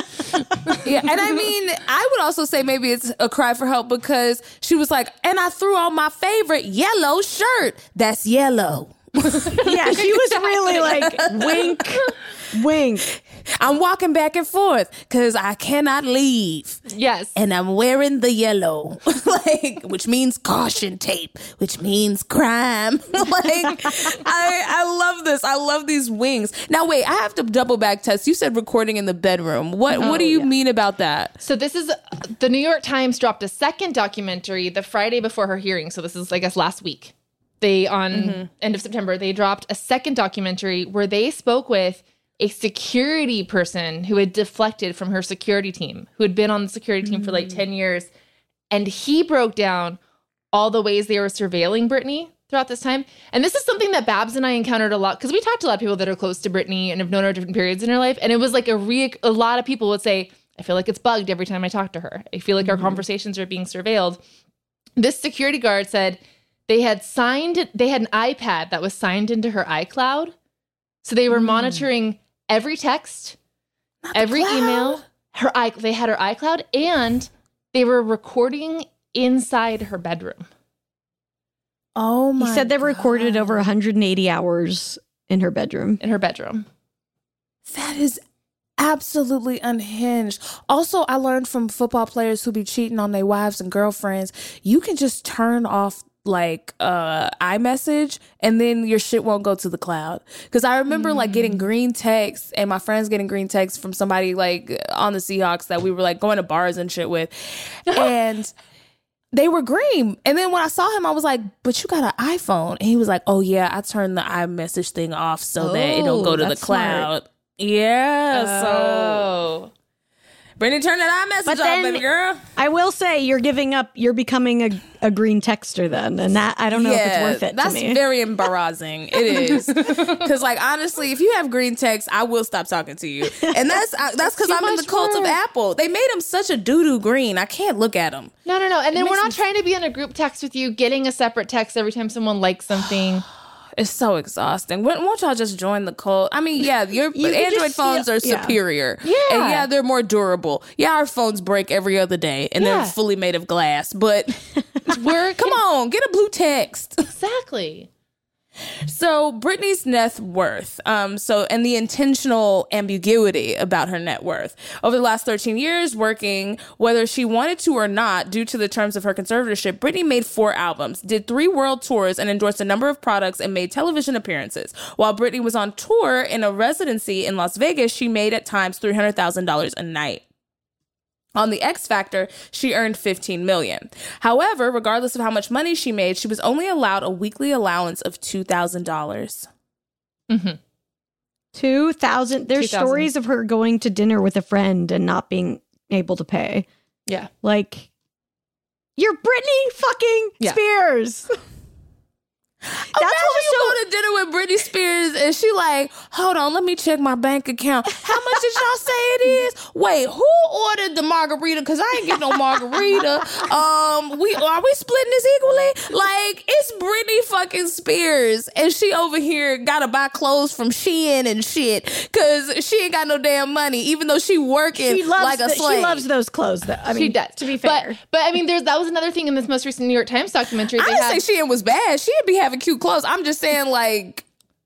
Yeah, and I mean, I would also say maybe it's a cry for help because she was like, and I threw on my favorite yellow shirt. That's yellow. Yeah, she was really like wink, wink. I'm walking back and forth because I cannot leave. yes, And I'm wearing the yellow, like, which means caution tape, which means crime. like, I, I love this. I love these wings. Now, wait, I have to double back Tess. You said recording in the bedroom. What, what do oh, you mean about that? So this is the New York Times dropped a second documentary the Friday before her hearing. So this is I guess last week. They on mm-hmm. end of September they dropped a second documentary where they spoke with a security person who had deflected from her security team, who had been on the security team for like mm. 10 years and he broke down all the ways they were surveilling Britney throughout this time. And this is something that Babs and I encountered a lot because we talked to a lot of people that are close to Britney and have known her at different periods in her life. And it was like a re a lot of people would say, I feel like it's bugged every time I talk to her. I feel like our mm-hmm. conversations are being surveilled. This security guard said they had signed they had an iPad that was signed into her iCloud. So they were mm. monitoring every text, every email, her i they had her iCloud and they were recording inside her bedroom. Oh my! He said they recorded over 180 hours in her bedroom. in her bedroom. That is absolutely unhinged. Also, I learned from football players who be cheating on their wives and girlfriends, you can just turn off like uh iMessage and then your shit won't go to the cloud. Cause I remember like getting green texts and my friends getting green texts from somebody like on the Seahawks that we were like going to bars and shit with. and they were green. And then when I saw him, I was like, but you got an iPhone. And he was like, oh yeah, I turned the iMessage thing off so that it don't Oh, go to the that's smart. cloud. Yeah. So Oh. Britney, turn that iMessage But off, then- baby girl. I will say you're giving up. You're becoming a, a green texter then, and that I don't know if it's worth it that's to me. very embarrassing. It is because, like, honestly, if you have green text, I will stop talking to you, and that's I, that's because I'm in the much cult of. Apple. They made them such a doo doo green. I can't look at them. No, no, no. And then we're makes not trying to be in a group text with you, getting a separate text every time someone likes something. It's so exhausting. Won't y'all just join the cult? I mean, yeah, your You Android just phones feel- are yeah. superior. Yeah. And yeah, they're more durable. Yeah, our phones break every other day and Yeah. they're fully made of glass. But We're come on, get a blue text. exactly. So Britney's net worth, um, so and the intentional ambiguity about her net worth over the last 13 years, working whether she wanted to or not, due to the terms of her conservatorship, Britney made four albums, did three world tours, and endorsed a number of products and made television appearances. While Britney was on tour in a residency in Las Vegas, she made at times $300,000 a night. On the X Factor, she earned 15 million. However, regardless of how much money she made, she was only allowed a weekly allowance of $2,000. Mm-hmm. Two thousand. There's 2,000. stories of her going to dinner with a friend and not being able to pay. Yeah. Like, you're Britney fucking Yeah. Spears. That's what Imagine was you so- go to dinner with Britney Spears and she like, hold on, let me check my bank account. How much did y'all say it is? Wait, who ordered the margarita? Cause I ain't get no margarita. Um, we are we splitting this equally? Like, it's Britney fucking Spears, and she over here gotta buy clothes from Shein and shit, cause she ain't got no damn money, even though she working She loves. like a the- slave. she loves those clothes. Though. I mean, she does. To be fair, But, but I mean, there's that was another thing in this most recent New York Times documentary. I They didn't had, say Shein was bad. She'd be having cute clothes. I'm just saying, like,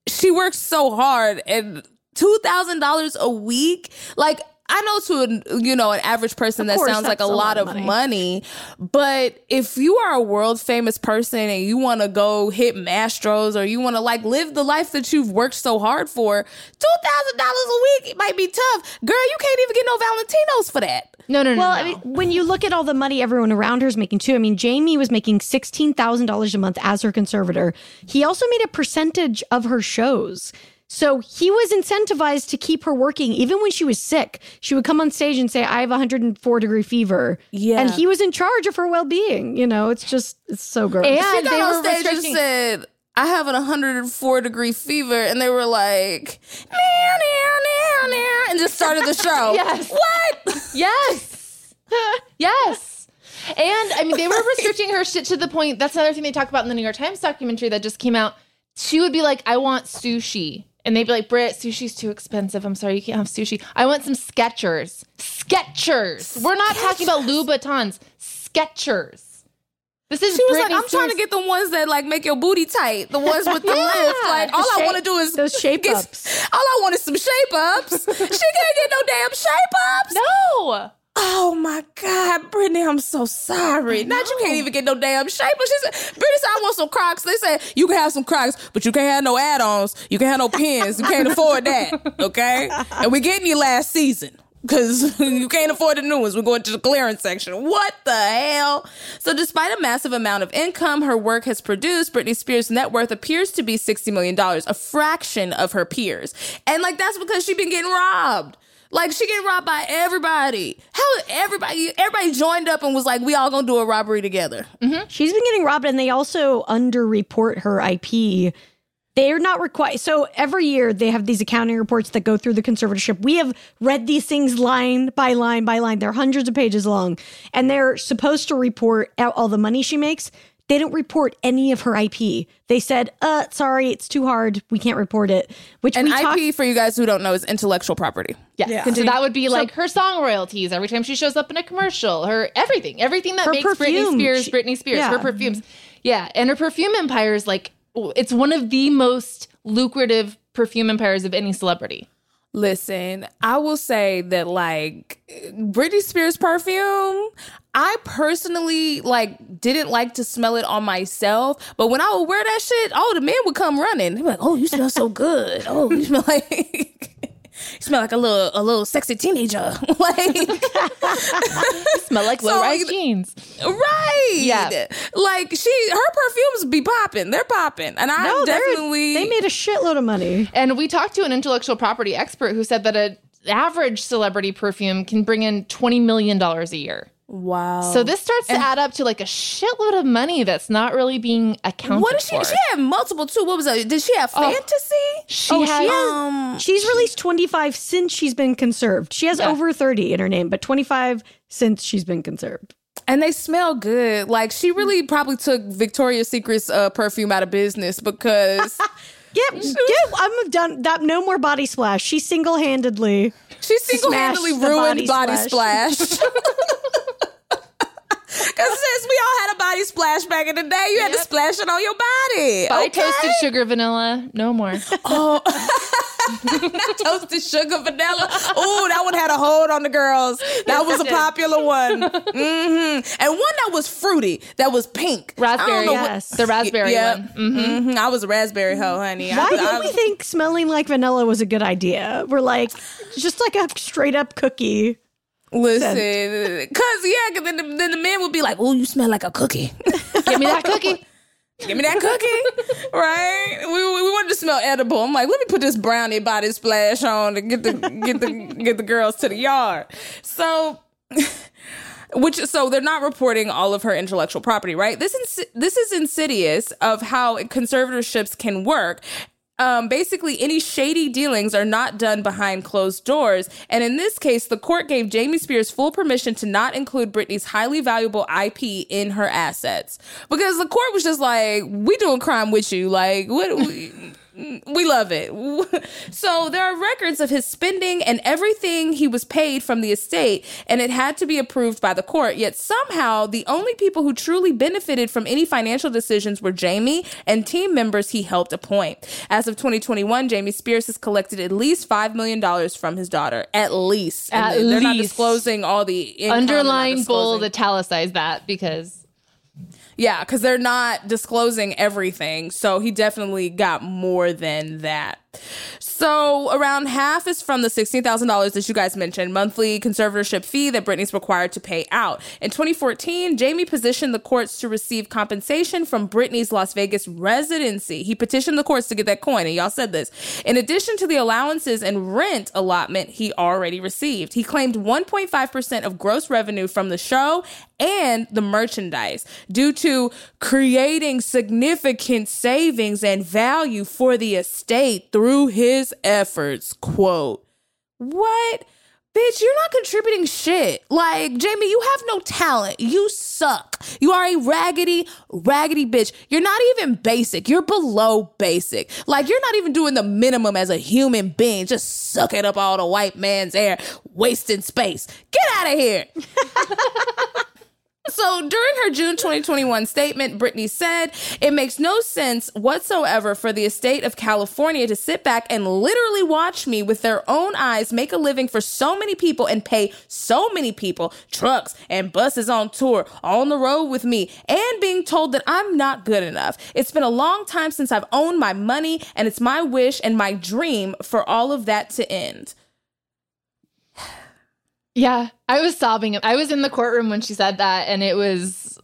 she works so hard and two thousand dollars a week. Like, I know to a, you know an average person Of that sounds like a lot lot of of money. money. but if you are a world famous person and you want to go hit Mastros or you want to like live the life that you've worked so hard for, two thousand dollars a week it might be tough, girl. You can't even get no Valentinos for that. No, no, no. Well, no. I mean, when you look at all the money everyone around her is making too, I mean, Jamie was making $16,000 a month as her conservator. He also made a percentage of her shows. So he was incentivized to keep her working even when she was sick. She would come on stage and say, I have 104 degree fever. Yeah. And he was in charge of her well being. You know, it's just, it's so gross. And- she got they on were stage and restricting- said, I have an 104 degree fever. And they were like, meow, meow, meow, meow, and just started the show. Yes. What? Yes. yes. And I mean, they were restricting her shit to the point. That's another thing they talk about in the New York Times documentary that just came out. She would be like, I want sushi. And they'd be like, Britt, sushi's too expensive. I'm sorry, you can't have sushi. I want some Skechers. Skechers. We're not talking about Louboutins. Skechers. This is She was Britney like, I'm trying to get the ones that like make your booty tight, the ones with the lift. Like all I want to do is those shape get- ups. All I want is some shape ups. she can't get no damn shape ups. No. Oh my God, Britney, I'm so sorry. Not you can't even get no damn shape. But she said, Britney said, I want some Crocs. They said, you can have some Crocs, but you can't have no add-ons. You can't have no pins. You can't afford that. Okay? And we getting you last season. Because you can't afford the new ones. We're going to the clearance section. What the hell? So, despite a massive amount of income her work has produced, Britney Spears' net worth appears to be $60 million, a fraction of her peers. And, like, that's because she's been getting robbed. Like she getting robbed by everybody. How everybody everybody joined up and was like, we all gonna do a robbery together. Mm-hmm. She's been getting robbed, and they also underreport her IP. They're not required. So every year they have these accounting reports that go through the conservatorship. We have read these things line by line by line. They're hundreds of pages long, and they're supposed to report out all the money she makes. They don't report any of her IP. They said, "Uh, sorry, it's too hard. We can't report it." Which And we IP, for you guys who don't know, is intellectual property. Yeah. So that would be like her song royalties every time she shows up in a commercial, her everything, everything that Her makes perfume. Britney Spears She- Britney Spears, yeah. her perfumes. Yeah. And her perfume empire is like, it's one of the most lucrative perfume empires of any celebrity. Listen, I will say that like Britney Spears perfume, I personally like didn't like to smell it on myself, but when I would wear that shit, oh, the men would come running. They'd be like, "Oh, you smell so good. Oh, you smell like." You smell like a little a little sexy teenager. like Smell like So, low rise like, jeans. right. Yeah. Like she her perfumes be popping. They're popping. And I no, definitely they made a shitload of money. And we talked to an intellectual property expert who said that a average celebrity perfume can bring in $20 million a year. Wow. So this starts to add up to like a shitload of money that's not really being accounted for. what did she? for. She had multiple too. What was that? Did she have Oh. fantasy? She Oh, has, she has- Um, She's released 25 since she's been conserved. She has Yeah. over 30 in her name, but 25 since she's been conserved. and they smell good. Like she really probably took Victoria's Secret's uh, perfume out of business because Yep, yep. I'm done. That no more body splash. She single handedly. she single handedly ruined body Body Splash. Because since we all had a body splash back in the day, you had to splash it on your body. Buy okay? toasted sugar vanilla. No more. Oh, toasted sugar vanilla. Oh, that one had a hold on the girls. That was a popular one. hmm And one that was fruity, that was pink. Raspberry. know what- Yes. The raspberry Yep. one. Mhm. Mhm. I was a raspberry hoe, honey. I- Why I- did we think smelling like vanilla was a good idea? We're like, just like a straight up cookie. Listen, cause yeah, cause then the, then the men would be like, "Oh, you smell like a cookie. Give me that cookie. Give me that cookie." right? We, we we wanted to smell edible. I'm like, let me put this brownie body splash on to get the get the get the girls to the yard. So. Which so they're not reporting all of her intellectual property, right? This ins- this is insidious of how conservatorships can work. Um, basically, any shady dealings are not done behind closed doors. And in this case, the court gave Jamie Spears full permission to not include Britney's highly valuable IP in her assets because the court was just like, "We doing crime with you, like what." We, we love it. So there are records of his spending and everything he was paid from the estate, and it had to be approved by the court. Yet somehow, the only people who truly benefited from any financial decisions were Jamie and team members he helped appoint. As of 2021, Jamie Spears has collected at least $5 million from his daughter. At least. At they- they're not least. disclosing all the Underline bold, italicize that because yeah, because they're not disclosing everything. So he definitely got more than that. So around half is from the $16,000 that you guys mentioned, monthly conservatorship fee that Britney's required to pay out. In 2014, Jamie positioned the courts to receive compensation from Britney's Las Vegas residency. He petitioned the courts to get that coin, and y'all said this. In addition to the allowances and rent allotment he already received, he claimed 1.5% of gross revenue from the show and the merchandise due to creating significant savings and value for the estate through his efforts. Quote, What? Bitch, you're not contributing shit. Like, Jamie, you have no talent. You suck. You are a raggedy, raggedy bitch. You're not even basic. You're below basic. Like, you're not even doing the minimum as a human being, just sucking up all the white man's air, wasting space. Get out of here. So during her June 2021 statement, Britney said, It makes no sense whatsoever for the estate of California to sit back and literally watch me with their own eyes make a living for so many people and pay so many people trucks and buses on tour on the road with me and being told that I'm not good enough. It's been a long time since I've owned my money, and it's my wish and my dream for all of that to end. Yeah, I was sobbing. I was in the courtroom when she said that, and it was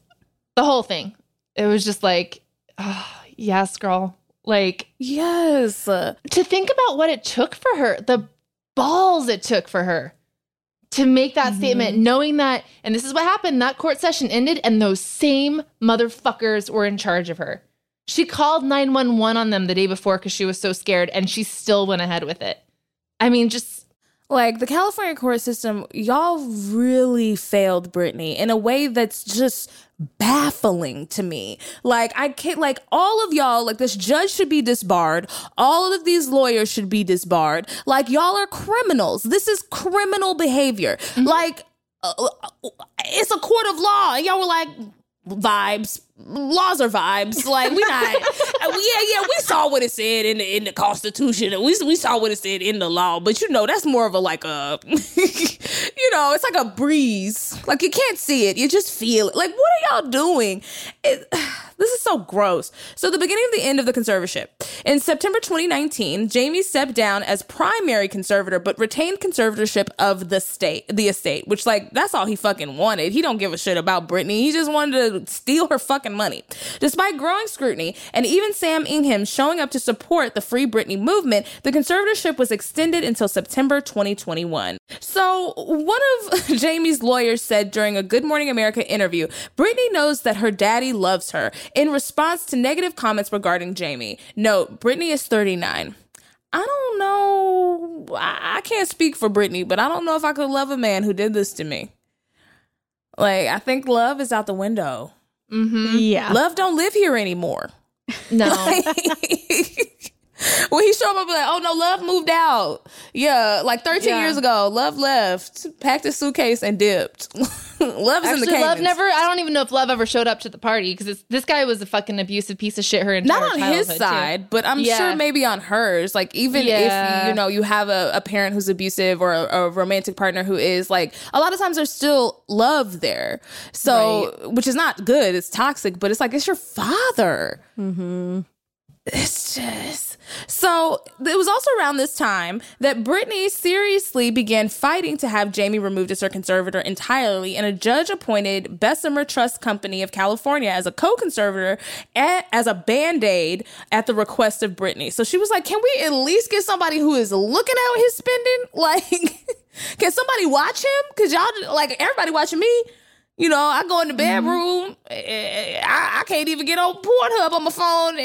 the whole thing. It was just like, oh, yes, girl. Like, Yes. to think about what it took for her, the balls it took for her to make that mm-hmm. statement, knowing that, and this is what happened that court session ended, and those same motherfuckers were in charge of her. She called 911 on them the day before because she was so scared, and she still went ahead with it. I mean, just like the California court system, y'all really failed Britney in a way that's just baffling to me. Like I can't like all of y'all like this judge should be disbarred. All of these lawyers should be disbarred. Like y'all are criminals. This is criminal behavior. Like uh, uh, it's a court of law and y'all were like vibes laws are vibes. Like we not yeah yeah we saw what it said in the in the constitution. And we, we saw what it said in the law. But you know that's more of a like a you know it's like a breeze. Like you can't see it. You just feel it. Like what are y'all doing? It, this is so gross. So the beginning of the end of the conservatorship. In september 2019 jamie stepped down as primary conservator but retained conservatorship of the state the estate which like that's all he fucking wanted. He don't give a shit about Britney. He just wanted to steal her fucking fucking money. Despite growing scrutiny and even Sam Ingham showing up to support the Free Britney movement, the conservatorship was extended until September 2021. So, one of Jamie's lawyers said during a Good Morning America interview, Britney knows that her daddy loves her in response to negative comments regarding Jamie. Note, Britney is 39. I don't know. I can't speak for Britney, but I don't know if I could love a man who did this to me. Like, I think love is out the window. Mm-hmm. Yeah. Love don't live here anymore. No. when he showed up, I'd be like, oh no, Love moved out. Yeah, like 13 Yeah. years ago, Love left, packed his suitcase, and dipped. Love's in the Actually, Love never. I don't even know if Love ever showed up to the party because this guy was a fucking abusive piece of shit. Her entire Not on his childhood, too. side, but I'm Yeah. sure maybe on hers. Like even Yeah. if you know you have a, a parent who's abusive or a, a romantic partner who is like, a lot of times there's still love there. So which is not good. It's toxic, but it's like it's your father. Mm-hmm. It's just so. It was also around this time that Britney seriously began fighting to have Jamie removed as her conservator entirely, and a judge appointed Bessemer Trust Company of California as a co-conservator at, as a band aid at the request of Britney. So she was like, "Can we at least get somebody who is looking at his spending? Like, can somebody watch him? Because y'all like everybody watching me." You know, I go in the bedroom. eh, I, I can't even get on Pornhub on my phone and,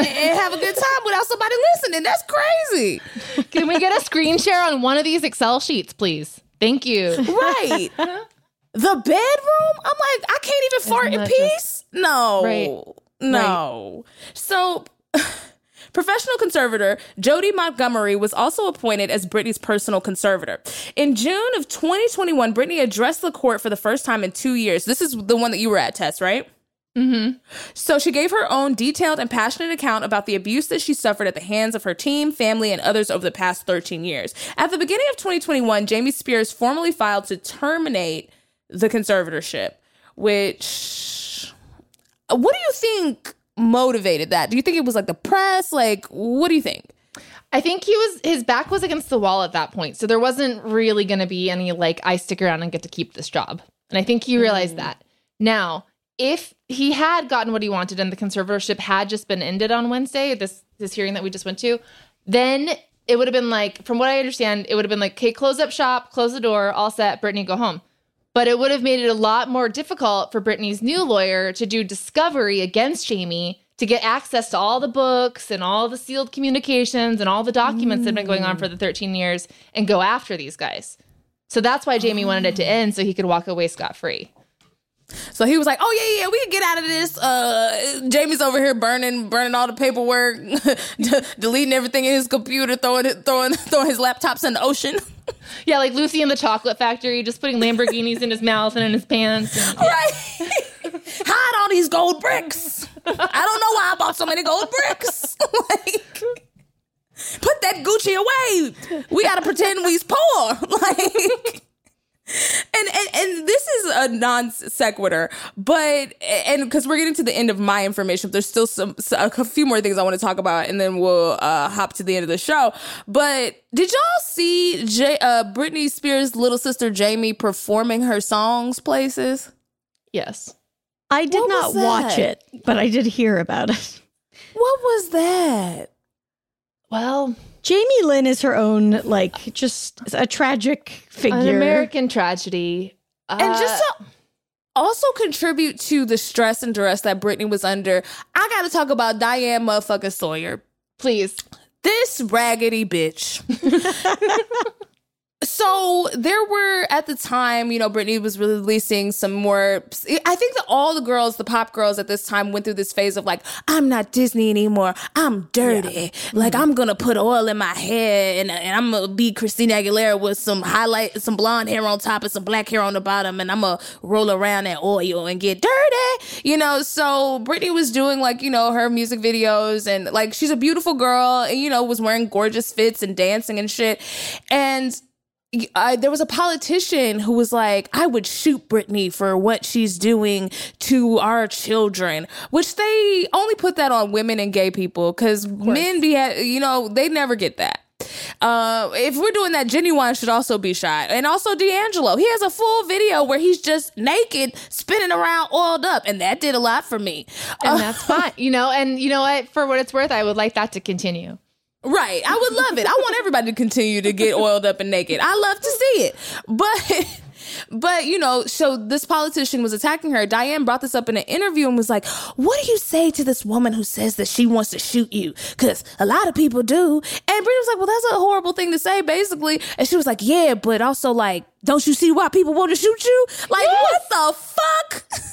and, and- have a good time without somebody listening. That's crazy, Can we get a screen share on one of these Excel sheets, please? Thank you. right? the bedroom. I'm like, I can't even fart in peace. no, Right. no. So. Professional conservator Jodi Montgomery was also appointed as Britney's personal conservator. In June of 2021, Britney addressed the court for the first time in two years. This is the one that you were at, Tess, right? Mm-hmm. So she gave her own detailed and passionate account about the abuse that she suffered at the hands of her team, family, and others over the past 13 years. At the beginning of 2021, Jamie Spears formally filed to terminate the conservatorship, which what do you think motivated that? Do you think it was like the press? Like, what do you think? I think he was his back was against the wall at that point, so there wasn't really going to be any like I stick around and get to keep this job. And I think he realized mm. that. Now, if he had gotten what he wanted and the conservatorship had just been ended on Wednesday, this this hearing that we just went to, then it would have been like, from what I understand, it would have been like, okay, close up shop, close the door, all set, Britney, go home. But it would have made it a lot more difficult for Britney's new lawyer to do discovery against Jamie to get access to all the books and all the sealed communications and all the documents that have been going on for the 13 years and go after these guys. So that's why Jamie wanted it to end so he could walk away scot free. So he was like, "Oh yeah, yeah, we can get out of this." Uh, Jamie's over here burning, burning all the paperwork, d- deleting everything in his computer, throwing it, throwing, throwing his laptops in the ocean. Yeah, like Lucy in the Chocolate Factory, just putting Lamborghinis in his mouth and in his pants. and- right? Hide all these gold bricks. I don't know why I bought so many gold bricks. like, put that Gucci away. We gotta pretend we's poor. Like. And, and and this is a non sequitur, but and because we're getting to the end of my information, there's still some a few more things I want to talk about, and then we'll uh, hop to the end of the show. But did y'all see J- uh, Britney Spears' little sister Jamie performing her songs places? Yes. I did What not watch it, but I did hear about it. What was that? Well, Jamie Lynn is her own, like, just a tragic figure. an American tragedy. and Uh, just to also contribute to the stress and duress that Britney was under, I got to talk about Diane motherfucker Sawyer. please. This raggedy bitch. so there were at the time, you know, Britney was releasing some more. I think that all the girls, the pop girls at this time, went through this phase of like, I'm not Disney anymore. I'm dirty. Like mm-hmm. I'm gonna put oil in my hair and, and I'm gonna be Christina Aguilera with some highlight, some blonde hair on top and some black hair on the bottom, and I'm gonna roll around that oil and get dirty. You know, so Britney was doing like you know her music videos and like she's a beautiful girl and you know was wearing gorgeous fits and dancing and shit, and I, there was a politician who was like, I would shoot Britney for what she's doing to our children, which they only put that on women and gay people because men be, you know, they never get that. Uh, if we're doing that, Ginuwine should also be shot, and also D'Angelo. He has a full video where he's just naked, spinning around, oiled up, and that did a lot for me. and that's fine. You know, and you know what? For what it's worth, I would like that to continue. Right. I would love it. I want everybody to continue to get oiled up and naked. I love to see it. But but you know, so this politician was attacking her. Diane brought this up in an interview and was like, "What do you say to this woman who says that she wants to shoot you? Cuz a lot of people do." And Britney was like, "Well, that's a horrible thing to say basically." And she was like, "Yeah, but also like, don't you see why people want to shoot you? Like, Yes. what the fuck?"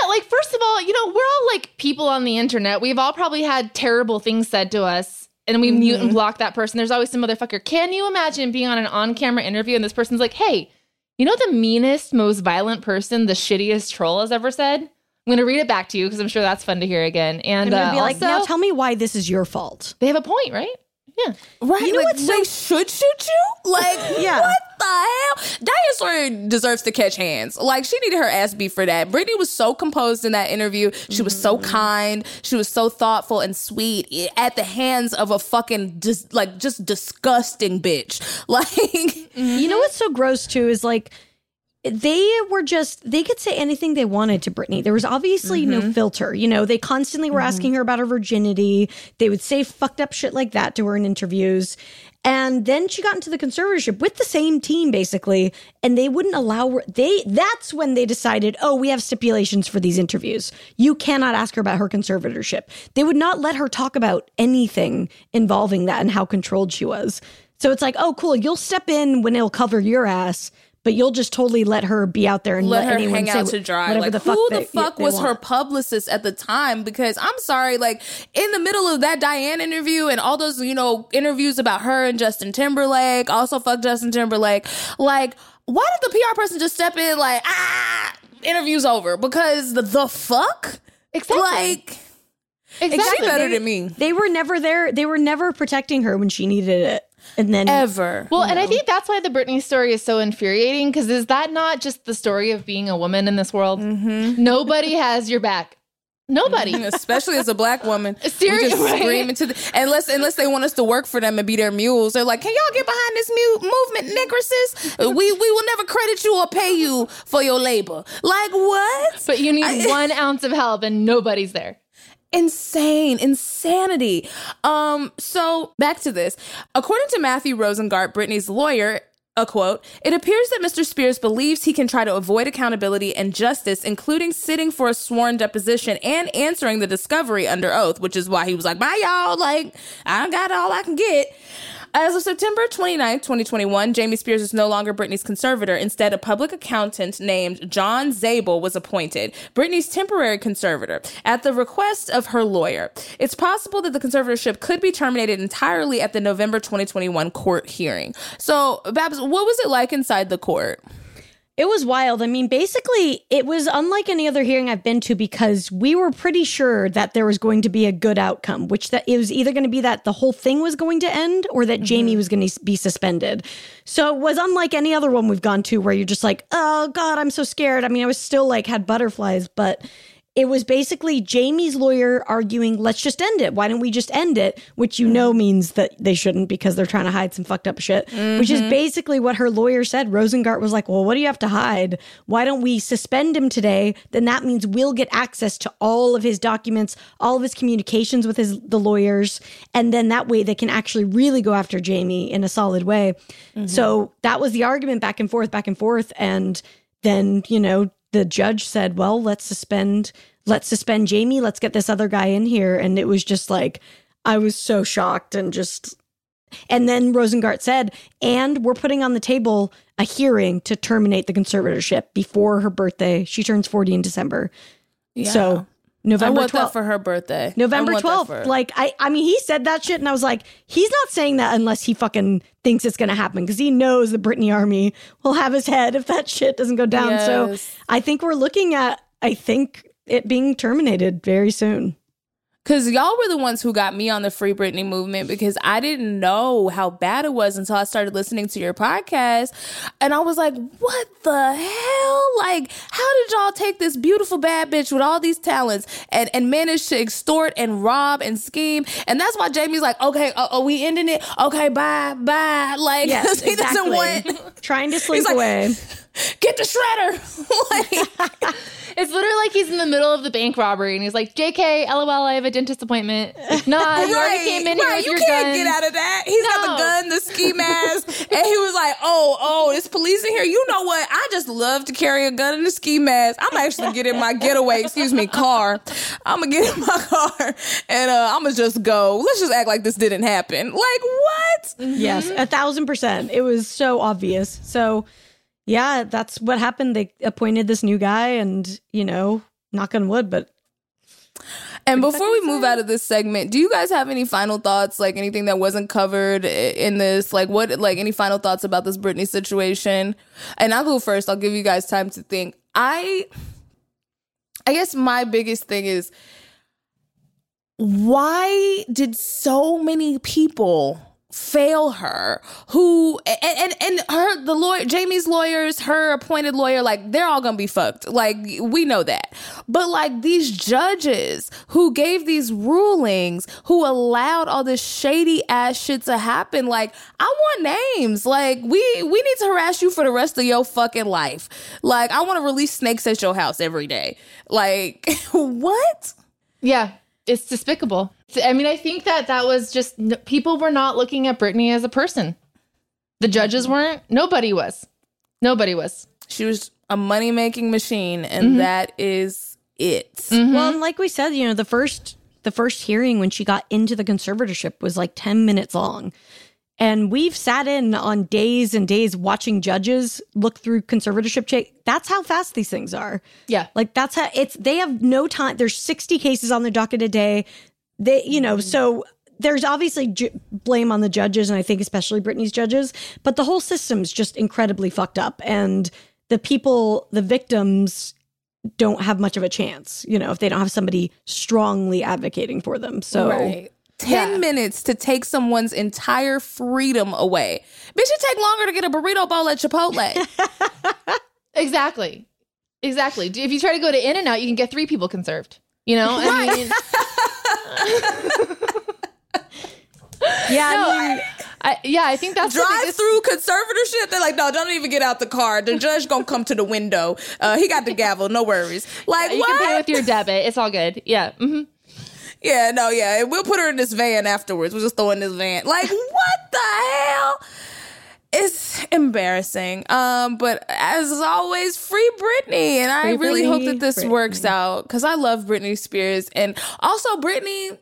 Yeah, like first of all, you know, we're all like people on the internet. We've all probably had terrible things said to us. And we mute and block that person. There's always some motherfucker. Can you imagine being on an on-camera interview and this person's like, "Hey, you know the meanest, most violent person, the shittiest troll has ever said?" I'm gonna read it back to you because I'm sure that's fun to hear again. And I'm gonna uh, be like, also, now tell me why this is your fault. they have a point, right? Yeah. Right? You know like, what's so- they should shoot you? Like, Yeah. what the hell? Diane Sawyer deserves to catch hands. Like, she needed her ass beat for that. Britney was so composed in that interview. She was so Mm-hmm. kind. She was so thoughtful and sweet at the hands of a fucking, dis- like, just disgusting bitch. Like, You know what's so gross too is like they were just they could say anything they wanted to Britney. There was obviously no mm-hmm. filter. You know, they constantly were mm-hmm. asking her about her virginity. They would say fucked up shit like that to her in interviews. And then she got into the conservatorship with the same team basically, and they wouldn't allow they that's when they decided, "Oh, we have stipulations for these interviews. You cannot ask her about her conservatorship." They would not let her talk about anything involving that and how controlled she was. So it's like, "Oh, cool, you'll step in when it'll cover your ass." But you'll just totally let her be out there and let let, her anyone hang say out to dry. whatever Like, the fuck who they- the fuck they was her publicist at the time? Because I'm sorry, like in the middle of that Diane interview and all those, you know, interviews about her and Justin Timberlake, also fuck Justin Timberlake. Like, why did the PR person just step in like, ah, interview's over? Because the, the fuck? Exactly. Like, Exactly. she better They- than me. They were never there. They were never protecting her when she needed it. And then Ever. Well, and I think that's why the Britney story is so infuriating because is that not just the story of being a woman in this world? Mm-hmm. Nobody has your back. Nobody. Especially as a black woman, we Serious- just right. scream into the unless unless they want us to work for them and be their mules. They're like, "Can y'all get behind this mu- movement, negresses? We we will never credit you or pay you for your labor." Like what? But you need one ounce of help and nobody's there. Insane insanity. Um so back to this. According to matthew rosengart britney's lawyer a quote it appears that mr spears believes he can try to avoid accountability and justice including sitting for a sworn deposition and answering the discovery under oath which is why he was like bye y'all. Like i got all i can get as of September 29, 2021, Jamie Spears is no longer Britney's conservator. Instead, a public accountant named John Zabel was appointed, Britney's temporary conservator, at the request of her lawyer. It's possible that the conservatorship could be terminated entirely at the November 2021 court hearing. So, Babs, what was it like inside the court? It was wild. I mean, basically, it was unlike any other hearing I've been to because we were pretty sure that there was going to be a good outcome, which that it was either going to be that the whole thing was going to end or that Jamie mm-hmm. was going to be suspended. So it was unlike any other one we've gone to where you're just like, "Oh god, I'm so scared." I mean, I was still like had butterflies, but it was basically Jamie's lawyer arguing, let's just end it. Why don't we just end it? Which you know means that they shouldn't because they're trying to hide some fucked up shit, which is mm-hmm. basically what her lawyer said. Rosengart was like, well, what do you have to hide? Why don't we suspend him today? Then that means we'll get access to all of his documents, all of his communications with his the lawyers. And then that way they can actually really go after Jamie in a solid way. Mm-hmm. So that was the argument back and forth, back and forth. And then, you know, the judge said, "Well, let's suspend let's suspend Jamie. Let's get this other guy in here." And it was just like I was so shocked and just and then Rosengart said, "And we're putting on the table a hearing to terminate the conservatorship before her birthday. She turns 40 in December." So, I November want 12th. that for her birthday. November I want that 12th. for- Like I I mean he said that shit and I was like he's not saying that unless he fucking thinks it's going to happen cuz he knows the Britney army will have his head if that shit doesn't go down. So I think we're looking at I think it being terminated very soon. Cause y'all were the ones who got me on the Free Britney movement because I didn't know how bad it was until I started listening to your podcast. And I was like, what the hell? Like, how did y'all take this beautiful bad bitch with all these talents and, and manage to extort and rob and scheme? And that's why Jamie's like, okay, uh, are we ending it? Okay, bye, bye. Like, Yes, he doesn't exactly. want, Trying to slink like- away. get the shredder. like, It's literally like he's in the middle of the bank robbery and he's like, JK, LOL, I have a dentist appointment. Nah, you already came in here right. with you your can't gun. get out of that. He's got No. the gun, the ski mask, and he was like, "Oh, oh, it's police in here." You know what? I just love to carry a gun and a ski mask. I'm actually getting my getaway, excuse me, car. I'm gonna get in my car and uh, I'm gonna just go. Let's just act like this didn't happen. Like what? Yes, a thousand percent. It was so obvious. So, yeah, that's what happened. They appointed this new guy, and you know, knock on wood, but And before we move out of this segment, do you guys have any final thoughts? Like anything that wasn't covered in this? Like what? Like any final thoughts about this Britney situation? And I'll go first. I'll give you guys time to think. I, I guess my biggest thing is why did so many people fail her who and, and and her the lawyer jamie's lawyers her appointed lawyer like they're all gonna be fucked. Like we know that. But like these judges who gave these rulings who allowed all this shady ass shit to happen like i want names. Like we we need to harass you for the rest of your fucking life. Like i want to release snakes at your house every day. Like what? Yeah, it's despicable. I mean, I think that that was just people were not looking at Britney as a person. The judges weren't. Nobody was. Nobody was. She was a money making machine, and mm-hmm. that is it. Mm-hmm. well, and like we said, you know, the first the first hearing when she got into the conservatorship was like ten minutes long, and we've sat in on days and days watching judges look through conservatorship check. That's how fast these things are. Yeah. Like that's how it's they have no time. There's 60 cases on the docket a day. They, you know, so there's obviously ju- blame on the judges and I think especially Britney's judges, but the whole system's just incredibly fucked up and the people, the victims don't have much of a chance, you know, if they don't have somebody strongly advocating for them. So 10 Yeah. minutes to take someone's entire freedom away. Bitch, it take longer to get a burrito bowl at Chipotle. Exactly. Exactly. If you try to go to In and Out, you can get three people conserved. You know? I mean, yeah, I mean, I, yeah, I think that's Drive biggest- through conservatorship. They're like, no, don't even get out the car. The judge gonna come to the window. Uh, he got the gavel. No worries. Like You what? can pay with your debit. It's all good. Yeah. hmm Yeah, no, yeah. And we'll put her in this van afterwards. We'll just throw in this van. Like, what the hell? It's embarrassing. Um, but as always, free Britney. And I Free really hope that this Britney. works out because I love Britney Spears. And also, Britney,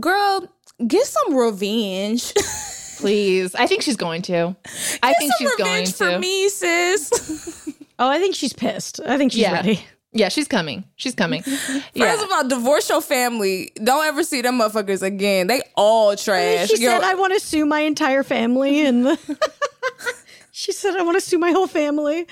girl, get some revenge. Please. I think she's going to. I Get think some she's going to. for me, sis. oh, I think she's pissed. I think she's Yeah. ready. Yeah, she's coming. She's coming. First Yeah. of all, divorce your family. Don't ever see them motherfuckers again. They all trash. She Yo, said, I want to sue my entire family. And she said, I want to sue my whole family.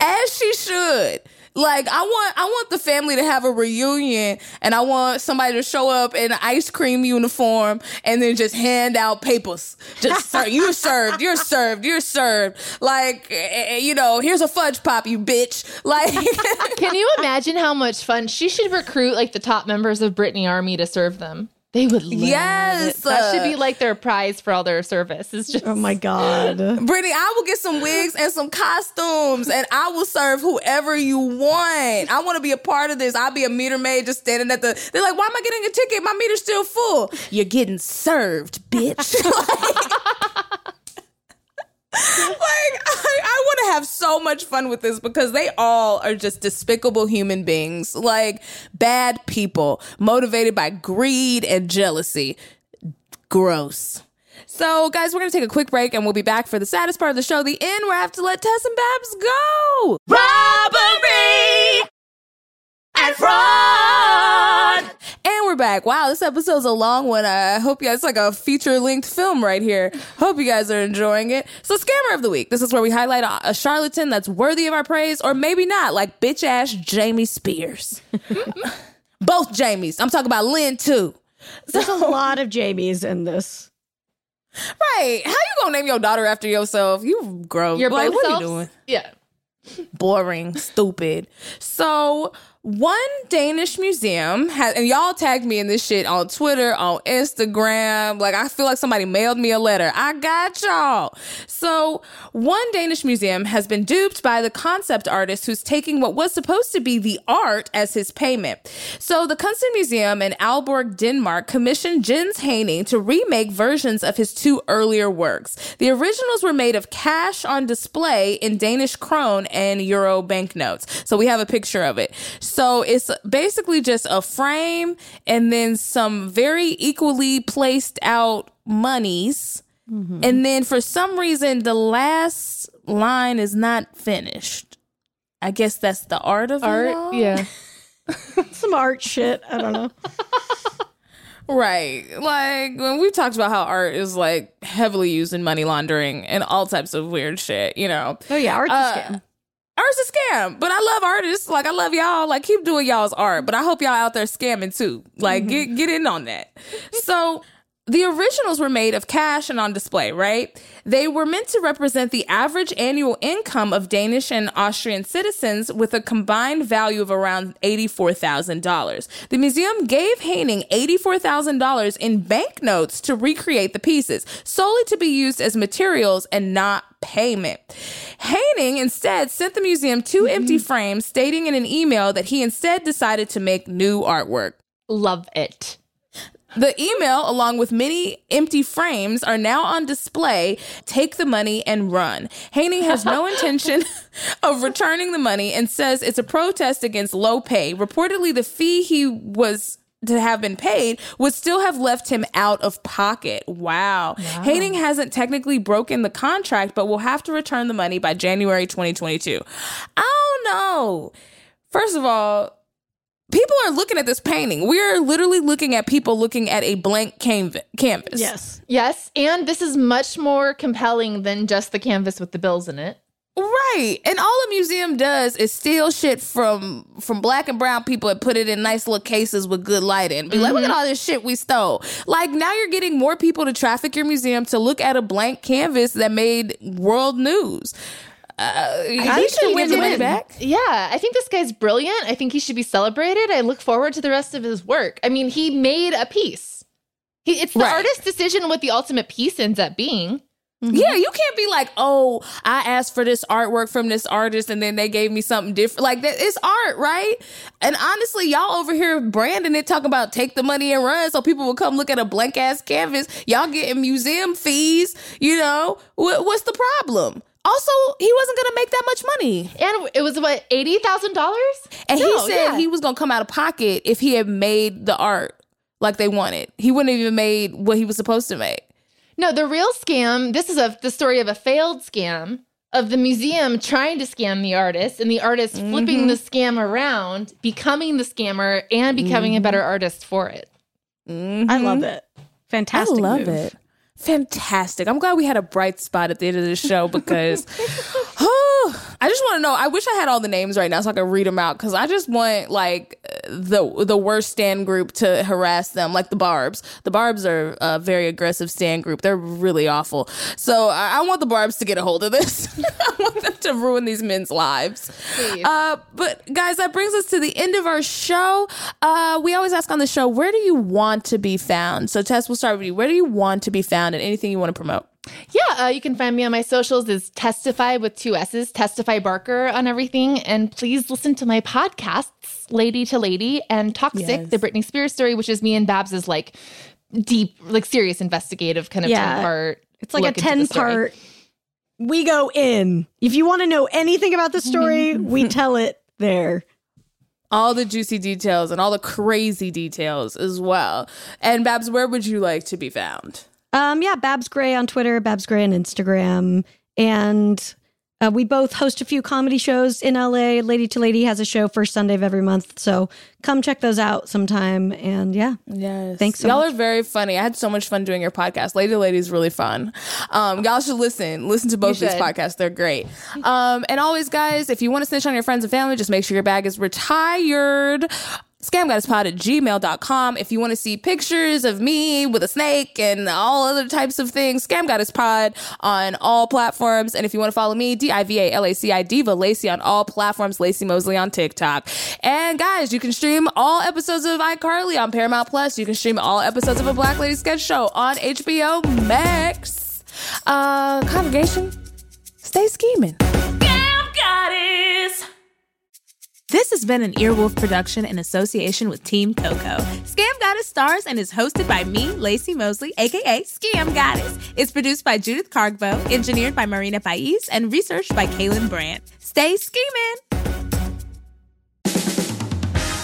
as she should. Like I want, I want the family to have a reunion, and I want somebody to show up in an ice cream uniform and then just hand out papers. Just you're served, you're served, you're served. Like eh, eh, you know, here's a fudge pop, you bitch. Like Can you imagine how much fun she should recruit like the top members of Britney Army to serve them? They would love Yes, it. That should be like their prize for all their service. It's just Oh my God. Britney, I will get some wigs and some costumes, and I will serve whoever you want. I want to be a part of this. I'll be a meter maid just standing at the. They're like, "Why am I getting a ticket? My meter's still full." You're getting served, bitch. like I, I want to have so much fun with this because they all are just despicable human beings, like bad people motivated by greed and jealousy. Gross. So, guys, we're going to take a quick break and we'll be back for the saddest part of the show, the end, where I have to let Tess and Babs go. Robbery and fraud. And we're back. Wow, this episode's a long one. I hope you guys, it's like a feature length film right here. Hope you guys are enjoying it. So, Scammer of the Week. This is where we highlight a, a charlatan that's worthy of our praise or maybe not, like bitch ass Jamie Spears. Both Jamies. I'm talking about Lynn too. There's a lot of Jamies in this. Right. How you gonna name your daughter after yourself? You grow. You're like, both what are you doing? Yeah. boring, stupid. So one Danish museum has, and y'all tagged me in this shit on Twitter, on Instagram. Like I feel like somebody mailed me a letter. I got y'all. So one Danish museum has been duped by the concept artist who's taking what was supposed to be the art as his payment. So the Kunsten Museum in Aalborg, Denmark commissioned Jens Haaning to remake versions of his two earlier works. The originals were made of cash on display in Danish krone and euro banknotes. So we have a picture of it. So it's basically just a frame and then some very equally placed out monies. And then for some reason, the last line is not finished. I guess that's the art of it Art. all? Yeah. Some art shit. I don't know. Right. Like when we've talked about how art is like heavily used in money laundering and all types of weird shit, you know. Oh yeah, art's Uh, a scam. Art's a scam, but I love artists. Like I love y'all. Like keep doing y'all's art, but I hope y'all out there scamming too. Like mm-hmm. get get in on that. so the originals were made of cash and on display, right? They were meant to represent the average annual income of Danish and Austrian citizens with a combined value of around $84,000. The museum gave Haaning $84,000 in banknotes to recreate the pieces, solely to be used as materials and not payment. Haaning instead sent the museum 2 mm-hmm. empty frames, stating in an email that he instead decided to make new artwork. Love it. The email, along with many empty frames, are now on display. Take the money and run. Haaning has no intention of returning the money and says it's a protest against low pay. Reportedly, the fee he was to have been paid would still have left him out of pocket. Wow. Haaning hasn't technically broken the contract, but will have to return the money by January 2022. I don't know. First of all, people are looking at this painting. We are literally looking at people looking at a blank canv- canvas. Yes. Yes, and this is much more compelling than just the canvas with the bills in it. Right. And all a museum does is steal shit from from black and brown people and put it in nice little cases with good lighting. Be like, look at mm-hmm. all this shit we stole. Like now you're getting more people to traffic your museum to look at a blank canvas that made world news. Uh, he think should win the money back. Yeah, I think this guy's brilliant. I think he should be celebrated. I look forward to the rest of his work. I mean, he made a piece. He, it's the Right. artist's decision what the ultimate piece ends up being. Yeah, you can't be like, oh, I asked for this artwork from this artist and then they gave me something different. Like that, it's art, right? And honestly, y'all over here branding it, talking about take the money and run, so people will come look at a blank ass canvas. Y'all getting museum fees, you know? What, what's the problem? Also, he wasn't gonna make that much money, And it was what eighty thousand dollars. and No, he said yeah. he was gonna come out of pocket if he had made the art like they wanted. He wouldn't have even made what he was supposed to make. No, the real scam. This is a the story of a failed scam of the museum trying to scam the artist and the artist flipping mm-hmm. the scam around, becoming the scammer, and becoming a better mm-hmm. artist for it. I love mm-hmm. it. Fantastic. I love move. it. Fantastic. I'm glad we had a bright spot at the end of the show because I just want to know. I wish I had all the names right now so I could read them out because I just want like the the worst stand group to harass them, like the Barbs. The Barbs are a very aggressive stand group. They're really awful. So I, I want the Barbs to get a hold of this. I want them to ruin these men's lives. Uh, but guys, that brings us to the end of our show. Uh, we always ask on the show, where do you want to be found? So Tess, we'll start with you. Where do you want to be found and anything you want to promote? Yeah, uh, you can find me on my socials is Testify with two S's, Testify Barker on everything. And please listen to my podcasts, Lady to Lady and Toxic, Yes. the Britney Spears story, which is me and Babs's like deep, like serious investigative kind of Yeah. 10 part. It's like a look into the 10 part. We go in. If you want to know anything about the story, we tell it there. All the juicy details and all the crazy details as well. And Babs, where would you like to be found? Um, yeah, Babs Gray on Twitter, Babs Gray on Instagram. And uh, we both host a few comedy shows in LA. Lady to Lady has a show first Sunday of every month. So come check those out sometime. And yeah, Yes. Thanks so y'all much. are very funny. I had so much fun doing your podcast. Lady to Lady is really fun. Um, y'all should listen. Listen to both of these podcasts. They're great. Um, and always, guys, if you want to snitch on your friends and family, just make sure your bag is retired. Scamgoddesspod at gmail.com. If you want to see pictures of me with a snake and all other types of things, Scam Goddess on all platforms. And if you want to follow me, D I V A L A C I Diva Laci on all platforms, Laci Mosley on TikTok. And guys, you can stream all episodes of iCarly on Paramount Plus. You can stream all episodes of a Black Lady Sketch Show on HBO Max. Uh, congregation, stay scheming. Scam Goddess! This has been an Earwolf production in association with Team Coco. Scam Goddess stars and is hosted by me, Laci Mosley, aka Scam Goddess. It's produced by Judith Cargbo, engineered by Marina Pais, and researched by Kaelyn Brandt. Stay scheming!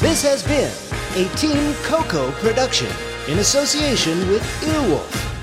This has been a Team Coco production in association with Earwolf.